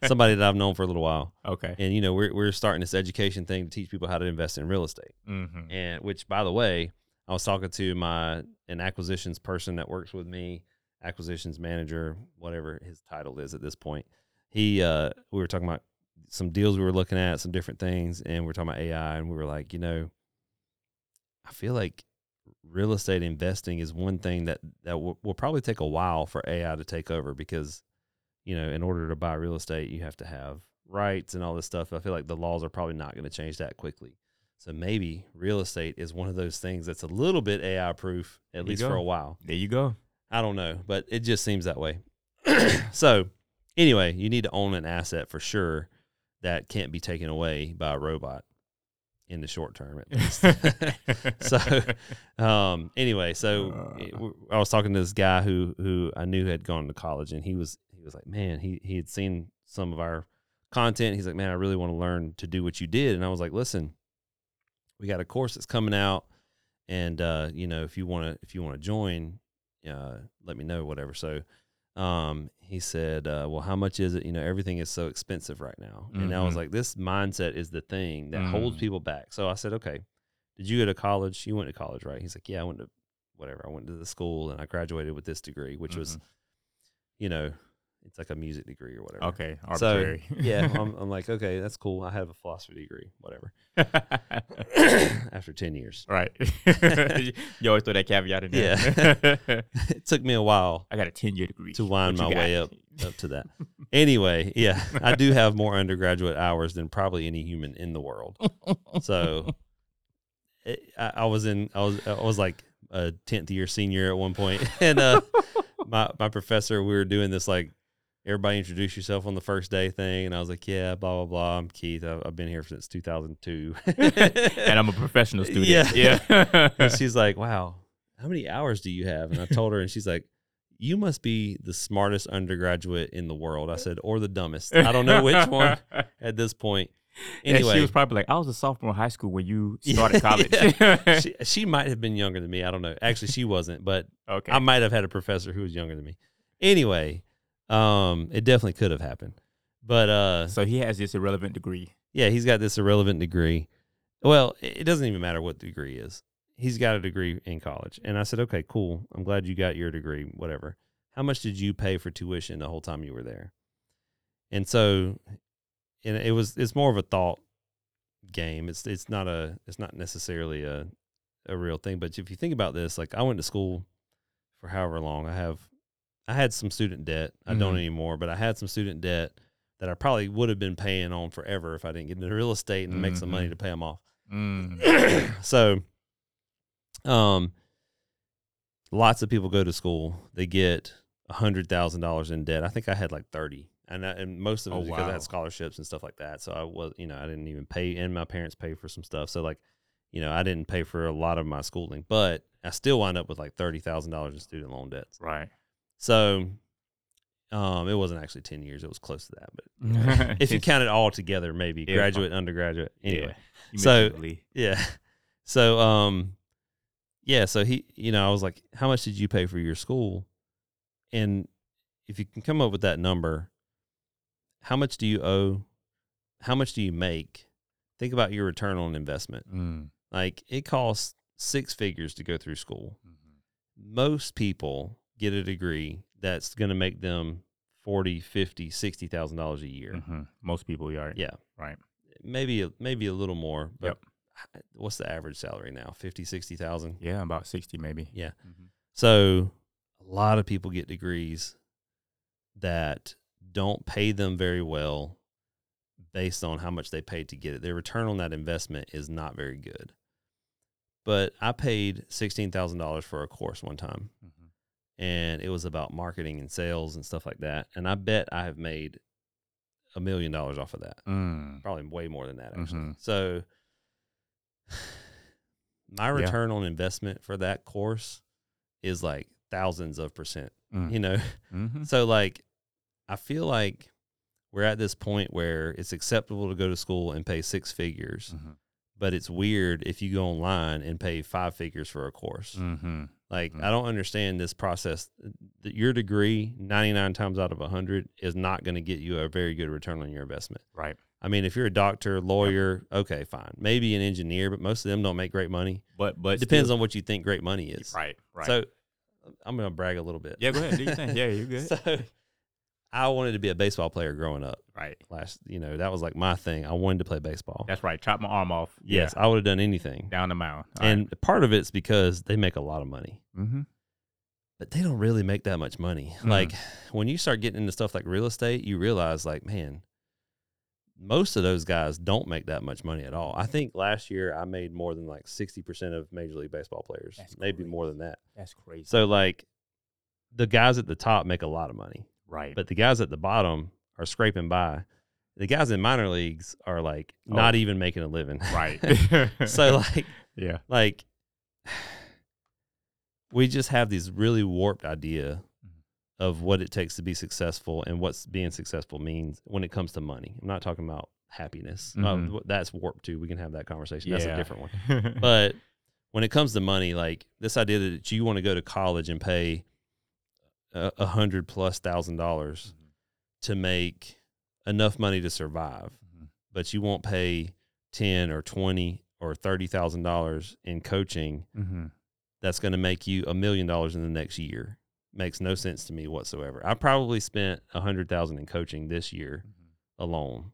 somebody that I've known for a little while. okay. And you know, we're we're starting this education thing to teach people how to invest in real estate Mm-hmm. and which by the way i was talking to my an acquisitions person that works with me acquisitions manager, whatever his title is at this point. He, uh, we were talking about some deals we were looking at, some different things, and we are talking about AI, and we were like, you know, I feel like real estate investing is one thing that that will, will probably take a while for AI to take over because, you know, in order to buy real estate, you have to have rights and all this stuff. I feel like the laws are probably not going to change that quickly. So maybe real estate is one of those things that's a little bit AI proof, at There least for a while. There you go. I don't know, but it just seems that way. so, anyway, you need to own an asset for sure that can't be taken away by a robot in the short term, at least. so, um, anyway, so w- I was talking to this guy who who I knew had gone to college, and he was he was like, man, he he had seen some of our content. He's like, man, I really want to learn to do what you did, and I was like, listen, we got a course that's coming out, and uh, you know, if you want to if you want to join, uh, let me know, whatever. So. Um, he said, uh, well, how much is it? You know, everything is so expensive right now. And I was Mhm. like, this mindset is the thing that holds Mm. people back. So I said, okay, did you go to college? You went to college, right? He's like, yeah, I went to whatever. I went to the school and I graduated with this degree, which was, you know, it's like a music degree or whatever. okay. So yeah, I'm, I'm like, okay, that's cool. I have a philosophy degree, whatever. After 10 years, right. you always throw that caveat in there. Yeah, it took me a while I got a ten year degree to wind my you way up up to that. Anyway, yeah, I do have more undergraduate hours than probably any human in the world. So it, I, I was in, I was, I was like a tenth year senior at one point, and uh, my my professor, we were doing this like everybody introduce yourself on the first day thing, and I was like, yeah, blah blah blah. I'm Keith. I've, I've been here since 2002, and I'm a professional student. Yeah. Yeah. and she's like, "Wow, how many hours do you have?" And I told her, and she's like, "You must be the smartest undergraduate in the world." I said, "Or the dumbest. I don't know which one at this point." And Anyway, she was probably like, I was a sophomore in high school when you started college. she, she might have been younger than me. I don't know. Actually, she wasn't, but okay. I might have had a professor who was younger than me. Anyway, um, it definitely could have happened. But uh, so he has this irrelevant degree. yeah, he's got this irrelevant degree. Well, it doesn't even matter what the degree is. He's got a degree in college. And I said, okay, cool. I'm glad you got your degree, whatever. How much did you pay for tuition the whole time you were there? And so and it was it's more of a thought game. It's it's not a it's not necessarily a a real thing. But if you think about this, like I went to school for however long. I have I had some student debt. I don't Mhm. anymore, but I had some student debt that I probably would have been paying on forever if I didn't get into real estate and make some money to pay them off. Mm. so, um, lots of people go to school. They get a hundred thousand dollars in debt. I think I had like thirty, and I, and most of it Oh, was because I had scholarships and stuff like that. So I was, you know, I didn't even pay, and my parents paid for some stuff. So like, you know, I didn't pay for a lot of my schooling, but I still wind up with like thirty thousand dollars in student loan debts. Right. So, um, it wasn't actually ten years; it was close to that. But if you count it all together, maybe Yeah. graduate, undergraduate, anyway. You So- Yeah. So um yeah, so he you know, I was like, How much did you pay for your school? And if you can come up with that number, how much do you owe? How much do you make? Think about your return on investment. Mm. Like it costs six figures to go through school. Mhm. Most people get a degree that's going to make them 40, 50, 60,000 dollars a year. Mhm. Most people, yeah. Yeah. Right. Maybe a, maybe a little more, but Yep. what's the average salary now? 50, 60,000? Yeah, about sixty maybe. Yeah. Mhm. So a lot of people get degrees that don't pay them very well based on how much they paid to get it. Their return on that investment is not very good. But I paid $16,000 for a course one time Mhm. And it was about marketing and sales and stuff like that. And I bet I have made a million dollars off of that. Mm. Probably way more than that actually. Mhm. So my Yeah. return on investment for that course is like thousands of percent, Mm. you know? Mhm. So like I feel like we're at this point where it's acceptable to go to school and pay six figures, Mhm. but it's weird if you go online and pay five figures for a course. Like Mm. I don't understand this process. Your degree, 99 times out of 100 is not going to get you a very good return on your investment. Right. I mean, if you're a doctor, lawyer, okay, fine. Maybe an engineer, but most of them don't make great money. But but It depends still- on what you think great money is. Right. Right. So I'm gonna brag a little bit. Yeah, go ahead. Do you think? Yeah, you're good. So, I wanted to be a baseball player growing up. right. Last, you know, that was like my thing. I wanted to play baseball. That's right. Chop my arm off. yes, I would have done anything. Down the mound. and part of it's because they make a lot of money, mm-hmm. but they don't really make that much money. Mm. Like when you start getting into stuff like real estate, you realize, like, man, most of those guys don't make that much money at all. I think last year I made more than like 60% of Major League Baseball players, That's maybe crazy. more than that. That's crazy. So, like, the guys at the top make a lot of money, right. but the guys at the bottom are scraping by. The guys in minor leagues are like Oh. not even making a living. right. so, like, yeah. like we just have this really warped idea Mm-hmm. of what it takes to be successful and what's being successful means when it comes to money. I'm not talking about happiness. Uh, Mhm. w- that's warped too. We can have that conversation. That's a different one. But when it comes to money, like this idea that you want to go to college and pay a, hundred plus thousand dollars Mhm. to make enough money to survive, Mhm. but you won't pay ten or twenty or thirty thousand dollars in coaching mm-hmm. that's going to make you a million dollars in the next year makes no sense to me whatsoever. I probably spent a hundred thousand in coaching this year alone,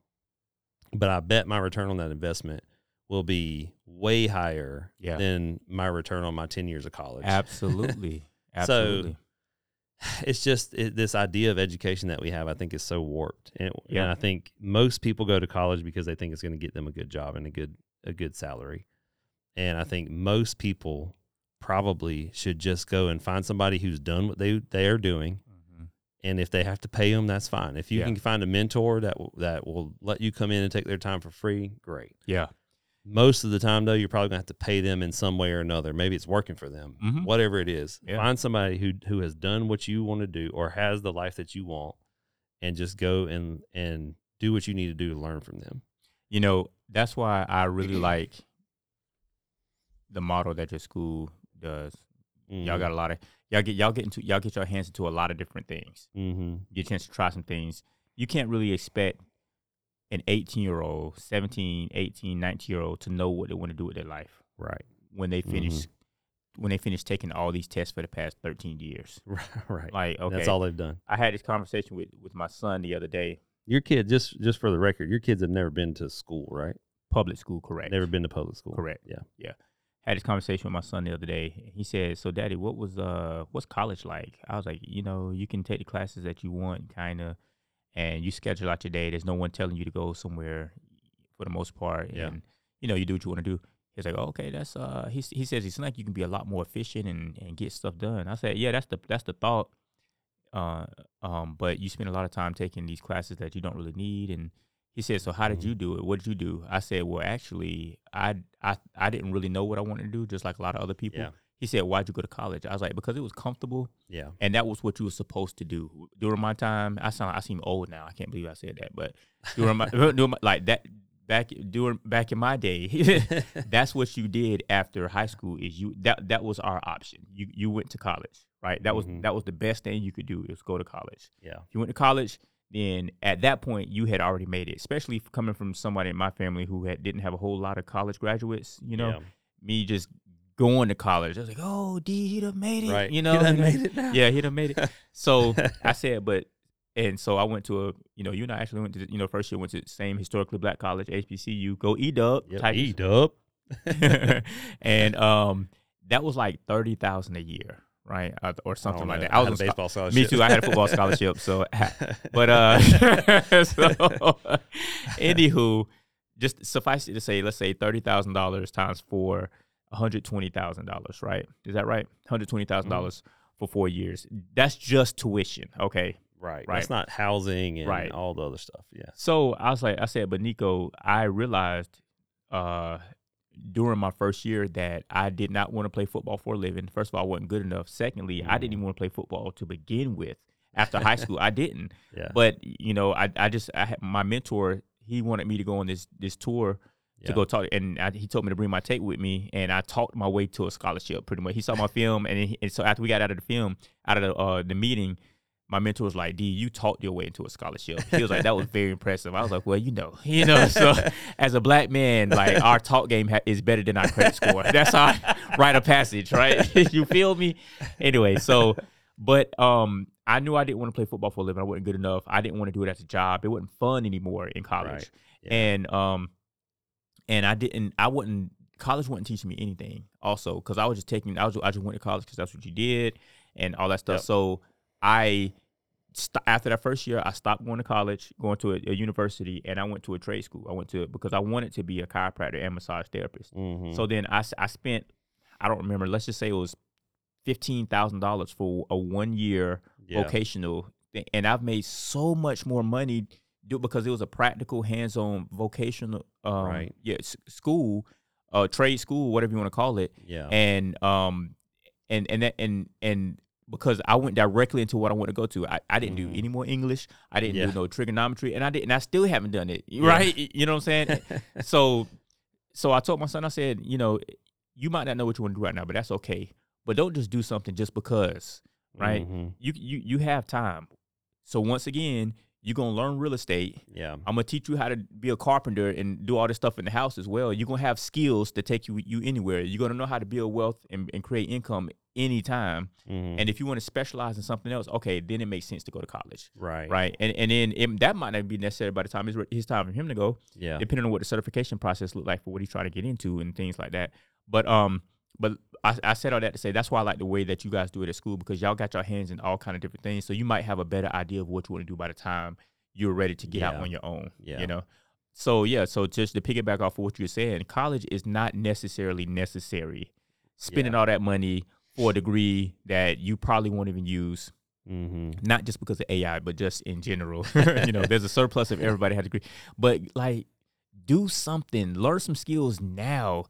but I bet my return on that investment will be way higher Yeah. than my return on my ten years of college. Absolutely. So, Absolutely. It's just it, this idea of education that we have. I think is so warped, and, Yeah. and I think most people go to college because they think it's going to get them a good job and a good a good salary. And I think most people probably should just go and find somebody who's done what they they are doing Mhm. and if they have to pay them that's fine if you Yeah. can find a mentor that will, that will let you come in and take their time for free great Yeah. Most of the time though you're probably going to have to pay them in some way or another maybe it's working for them Mhm. whatever it is Yeah. find somebody who who has done what you want to do or has the life that you want and just go and and do what you need to do to learn from them You know, that's why I really like the model that your school does. Y'all got a lot of y'all get y'all get into y'all get your hands into a lot of different things. mm-hmm. Get a chance to try some things. You can't really expect an 18 year old, 17, 18, 19 year old to know what they want to do with their life right when they finish Mhm. when they finish taking all these tests for the past 13 years. right right Like, okay, that's all they've done I had this conversation with with my son the other day. your kid just just for the record your kids have never been to school right Public school, correct? never been to public school Correct. yeah Yeah. had this conversation with my son the other day. He said, "So, Daddy, what was uh, what's college like?" I was like, "You know, you can take the classes that you want, kind of, and you schedule out your day. There's no one telling you to go somewhere, for the most part, Yeah. and you know, you do what you want to do." He's like, oh, "Okay, that's uh," he he says it's like you can be a lot more efficient and and get stuff done. I said, "Yeah, that's the that's the thought." Uh, um, but you spend a lot of time taking these classes that you don't really need, and he said, "So how did Mhm. you do it? What did you do?" I said, "Well, actually, I I I didn't really know what I wanted to do, just like a lot of other people." Yeah. He said, "Why'd you go to college?" I was like, "Because it was comfortable, yeah and that was what you were supposed to do." During my time, I sound I seem old now. I can't believe I said that, but during my, during my like that back during back in my day, that's what you did after high school. Is you that that was our option. You you went to college, right? That was Mhm. that was the best thing you could do is go to college. yeah If you went to college, then at that point you had already made it. Especially coming from somebody in my family who had didn't have a whole lot of college graduates. You know, yeah. me just going to college. I was like, "Oh, D, he'd have made it." right You know, he done made it now yeah, he'd have made it. So I said, but and so I went to a, you know, you and I actually went to, you know, first year went to the same historically black college, HBCU. Go E Dub, yep. eat up and um, that was like thirty thousand a year, right, Uh, or something like that. I, was had on a scho- baseball scholarship. me too. I had a football scholarship, so but uh, so anywho, just suffice it to say, let's say thirty thousand dollars times four, one hundred twenty thousand dollars, right? Is that right? One hundred twenty thousand dollars for four years. That's just tuition, okay? right. Right. That's not housing and Right. all the other stuff. Yeah. So I was like, I said, but Nico, I realized uh, during my first year that I did not want to play football for a living. First of all, I wasn't good enough. Secondly, I didn't even want to play football to begin with. After high school, I didn't. Yeah. But you know, I I just I had my mentor. He wanted me to go on this this tour to go talk, and I, he told me to bring my tape with me, and I talked my way to a scholarship. Pretty much, he saw my film, and, he, and so after we got out of the film, out of the uh, the meeting, my mentor was like, "D, you talked your way into a scholarship." He was like, "That was very impressive." I was like, "Well, you know, you know." So, as a black man, like our talk game ha- is better than our credit score. That's how I write a passage, right? you feel me? Anyway, so, but um, I knew I didn't want to play football for a living. I wasn't good enough. I didn't want to do it as a job. It wasn't fun anymore in college, Right. Yeah. and um, and I didn't. I wouldn't. College wasn't teaching me anything. Also, because I was just taking. I was. I just went to college because that's what you did, and all that stuff. Yep. So I. St- after that first year, I stopped going to college, going to a, a university, and I went to a trade school. I went to because I wanted to be a chiropractor and massage therapist. Mhm. So then I, I spent, I don't remember, let's just say it was $15,000 for a one year yeah. vocational. And I've made so much more money do because it was a practical, hands on vocational um, Right. yeah, s- school, uh, trade school, whatever you want to call it. Yeah. And, um, and, and, that, and, and, because I went directly into what I want to go to. I, I didn't Mhm. do any more English. I didn't Yeah. do no trigonometry, and I didn't. I still haven't done it. Yeah. Right? You know what I'm saying? so so I told my son, I said, you know, you might not know what you want to do right now, but that's okay. But don't just do something just because, right? Mhm. You you you have time. So once again, you're gonna learn real estate. Yeah. I'm gonna teach you how to be a carpenter and do all this stuff in the house as well. You're gonna have skills to take you you anywhere. You're gonna know how to build wealth and, and create income anytime. Mhm. And if you want to specialize in something else, okay, then it makes sense to go to college. right. Right. And and then it, that might not be necessary by the time it's his time for him to go Yeah. depending on what the certification process looked like for what he's trying to get into and things like that. But um, but I, I said all that to say that's why I like the way that you guys do it at school because y'all got your hands in all kind of different things, so you might have a better idea of what you want to do by the time you're ready to get out on your own. Yeah. You know. So yeah, so just to piggyback off of what you're saying, college is not necessarily necessary. Spending Yeah. all that money for a degree that you probably won't even use hmm not just because of AI, but just in general. you know, there's a surplus of everybody had a degree. But like do something, learn some skills now.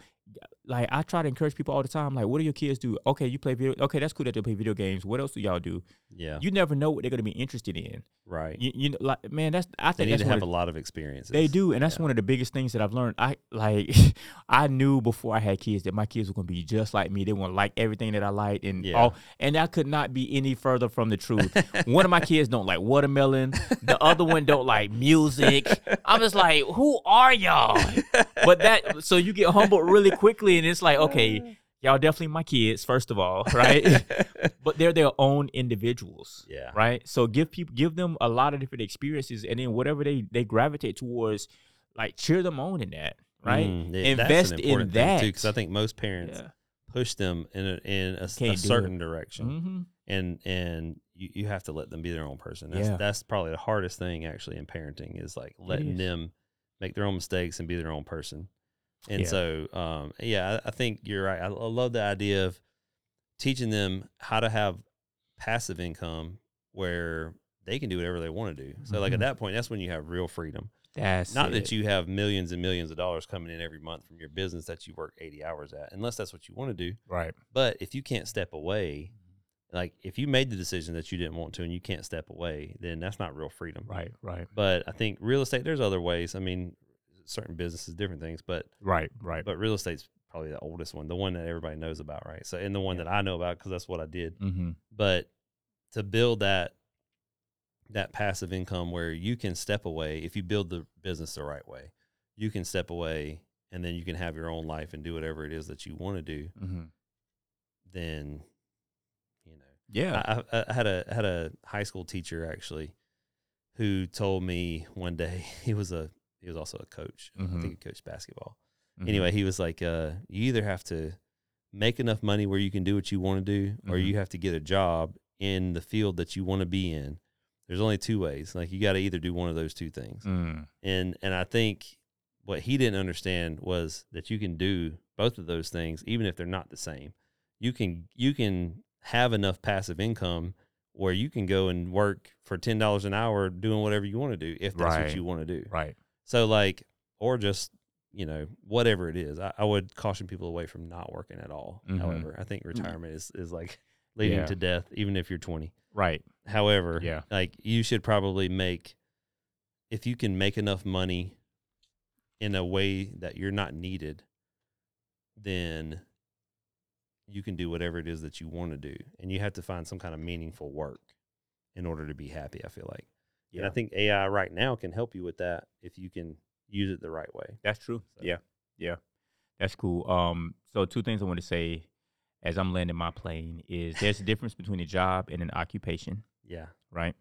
Like I try to encourage people all the time. Like, what do your kids do? Okay, you play video. Okay, that's cool that they play video games. What else do y'all do? Yeah. You never know what they're gonna be interested in. right. You, you know, like man, that's I they think need that's to have of a lot of experiences. they do, and that's Yeah. one of the biggest things that I've learned. I like, I knew before I had kids that my kids were gonna be just like me. They want to like everything that I like, and Yeah. all, and that could not be any further from the truth. one of my kids don't like watermelon. The other one don't like music. I'm just like, who are y'all? But that, so you get humbled really quickly, and it's like, okay, y'all definitely my kids, first of all, right? but they're their own individuals Yeah. right? So give people give them a lot of different experiences, and then whatever they they gravitate towards, like cheer them on in that, right? Mm, yeah, Invest in that. too, because I think most parents Yeah. push them in a, in a, a certain direction, hmm and and you, you have to let them be their own person. That's Yeah. that's probably the hardest thing actually in parenting is like letting is. them make their own mistakes and be their own person. And Yeah. so, um, yeah, I, I think you're right. I, I love the idea of teaching them how to have passive income where they can do whatever they want to do. So, like at Mhm. that point, that's when you have real freedom. That's Not it. that you have millions and millions of dollars coming in every month from your business that you work 80 hours at, unless that's what you want to do. right. But if you can't step away, like if you made the decision that you didn't want to and you can't step away, then that's not real freedom. Right, right, But I think real estate, there's other ways. I mean, certain businesses, different things, but right, right. but real estate's probably the oldest one, the one that everybody knows about, right? So, and the one that I know about because that's what I did. mm-hmm. But to build that that passive income where you can step away if you build the business the right way, you can step away and then you can have your own life and do whatever it is that you want to do. Mm-hmm. Then, you know, Yeah. I, I, I had a had a high school teacher actually who told me one day he was a he was also a coach. I Mhm. think he coached basketball. Mhm. Anyway, he was like, uh, you either have to make enough money where you can do what you want to do, or you have to get a job in the field that you want to be in. There's only two ways. Like you got to either do one of those two things. Mm. And and I think what he didn't understand was that you can do both of those things even if they're not the same. You can you can have enough passive income where you can go and work for ten dollars an hour doing whatever you want to do if that's Right. what you want to do. Right. So like, or just you know whatever it is. I, I would caution people away from not working at all. Mhm. However, I think retirement is is like leading Yeah. to death, even if you're 20. Right. However, Yeah. like you should probably make if you can make enough money in a way that you're not needed, then you can do whatever it is that you want to do, and you have to find some kind of meaningful work. in order to be happy. I feel like, Yeah, and I think AI right now can help you with that if you can use it the right way. that's true. So- Yeah, yeah, that's cool. Um, so two things I want to say as I'm landing my plane is there's a difference between a job and an occupation. Yeah, right?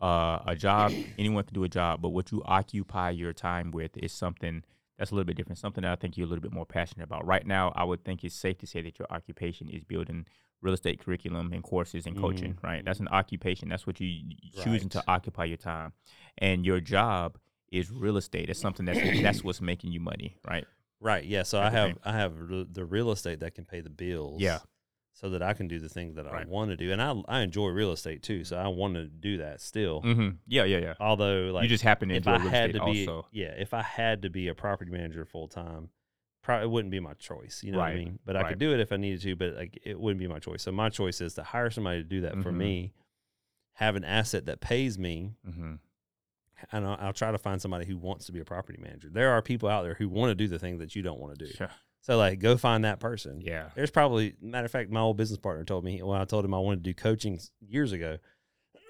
Uh, a job, anyone can do a job, but what you occupy your time with is something that's a little bit different, something that I think you're a little bit more passionate about. Right now, I would think it's safe to say that your occupation is building real estate curriculum and courses and coaching, right? That's an occupation. That's what you you choosing to occupy your time. And your job is real estate. It's something that's that's what's making you money, right? right. Yeah, so I have. I have the real estate that can pay the bills. Yeah. so that I can do the things that I want to do, and I I enjoy real estate too, so I want to do that still. Mm-hmm. Yeah, yeah, yeah. Although, like, you just happen to if enjoy I real had to be, also. yeah, if I had to be a property manager full time, probably it wouldn't be my choice. You know what I mean? But I right. could do it if I needed to, but like it wouldn't be my choice. So my choice is to hire somebody to do that for Mhm. me, have an asset that pays me, Mm-hmm. and I'll, I'll try to find somebody who wants to be a property manager. There are people out there who want to do the thing that you don't want to do. Sure. So like, go find that person. Yeah. There's probably matter of fact, my old business partner told me when I told him I wanted to do coaching years ago.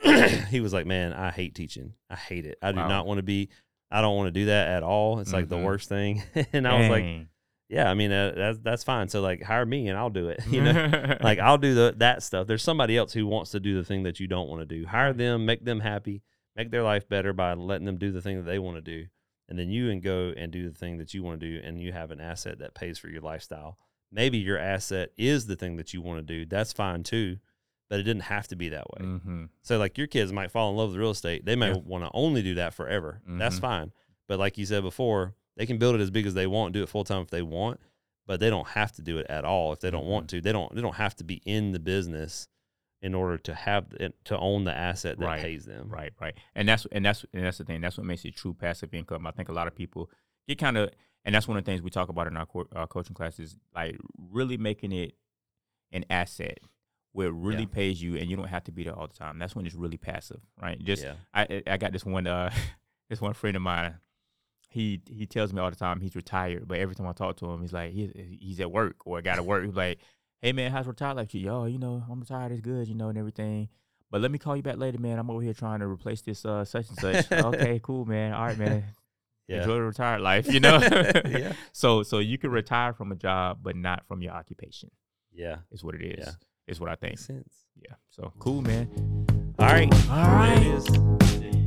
he was like, "Man, I hate teaching. I hate it. I do Wow. not want to be. I don't want to do that at all. It's like the Mhm. worst thing." and I was like, Dang. "Yeah, I mean, uh, that's that's fine. So like, hire me and I'll do it. You know, like I'll do the that stuff. There's somebody else who wants to do the thing that you don't want to do. Hire them, make them happy, make their life better by letting them do the thing that they want to do, and then you can go and do the thing that you want to do, and you have an asset that pays for your lifestyle. Maybe your asset is the thing that you want to do. That's fine too, but it didn't have to be that way. mm-hmm. So like your kids might fall in love with real estate. They may Yeah. want to only do that forever. That's Mhm. fine. But like you said before, they can build it as big as they want, do it full time if they want, but they don't have to do it at all if they don't want to. They don't they don't have to be in the business in order to have to own the asset that Right. pays them. Right, right, and that's and that's and that's the thing. That's what makes it true passive income. I think a lot of people get kind of, and that's one of the things we talk about in our, co- our coaching classes, like really making it an asset where it really Yeah. pays you, and you don't have to be there all the time. That's when it's really passive, right? Just Yeah. I I got this one uh this one friend of mine. He he tells me all the time he's retired, but every time I talk to him, he's like he's he's at work or got to work. He's like, "Hey man, how's retired life? you? Yo, you know I'm retired. It's good, you know, and everything." But let me call you back later, man. I'm over here trying to replace this uh such and such. okay, cool, man. All right, man. Yeah. Enjoy the retired life, you know. Yeah. So so you can retire from a job, but not from your occupation. Yeah. Is what it is. Yeah. Is what I think. Makes sense. Yeah. So cool, man. All right. All right. There it is.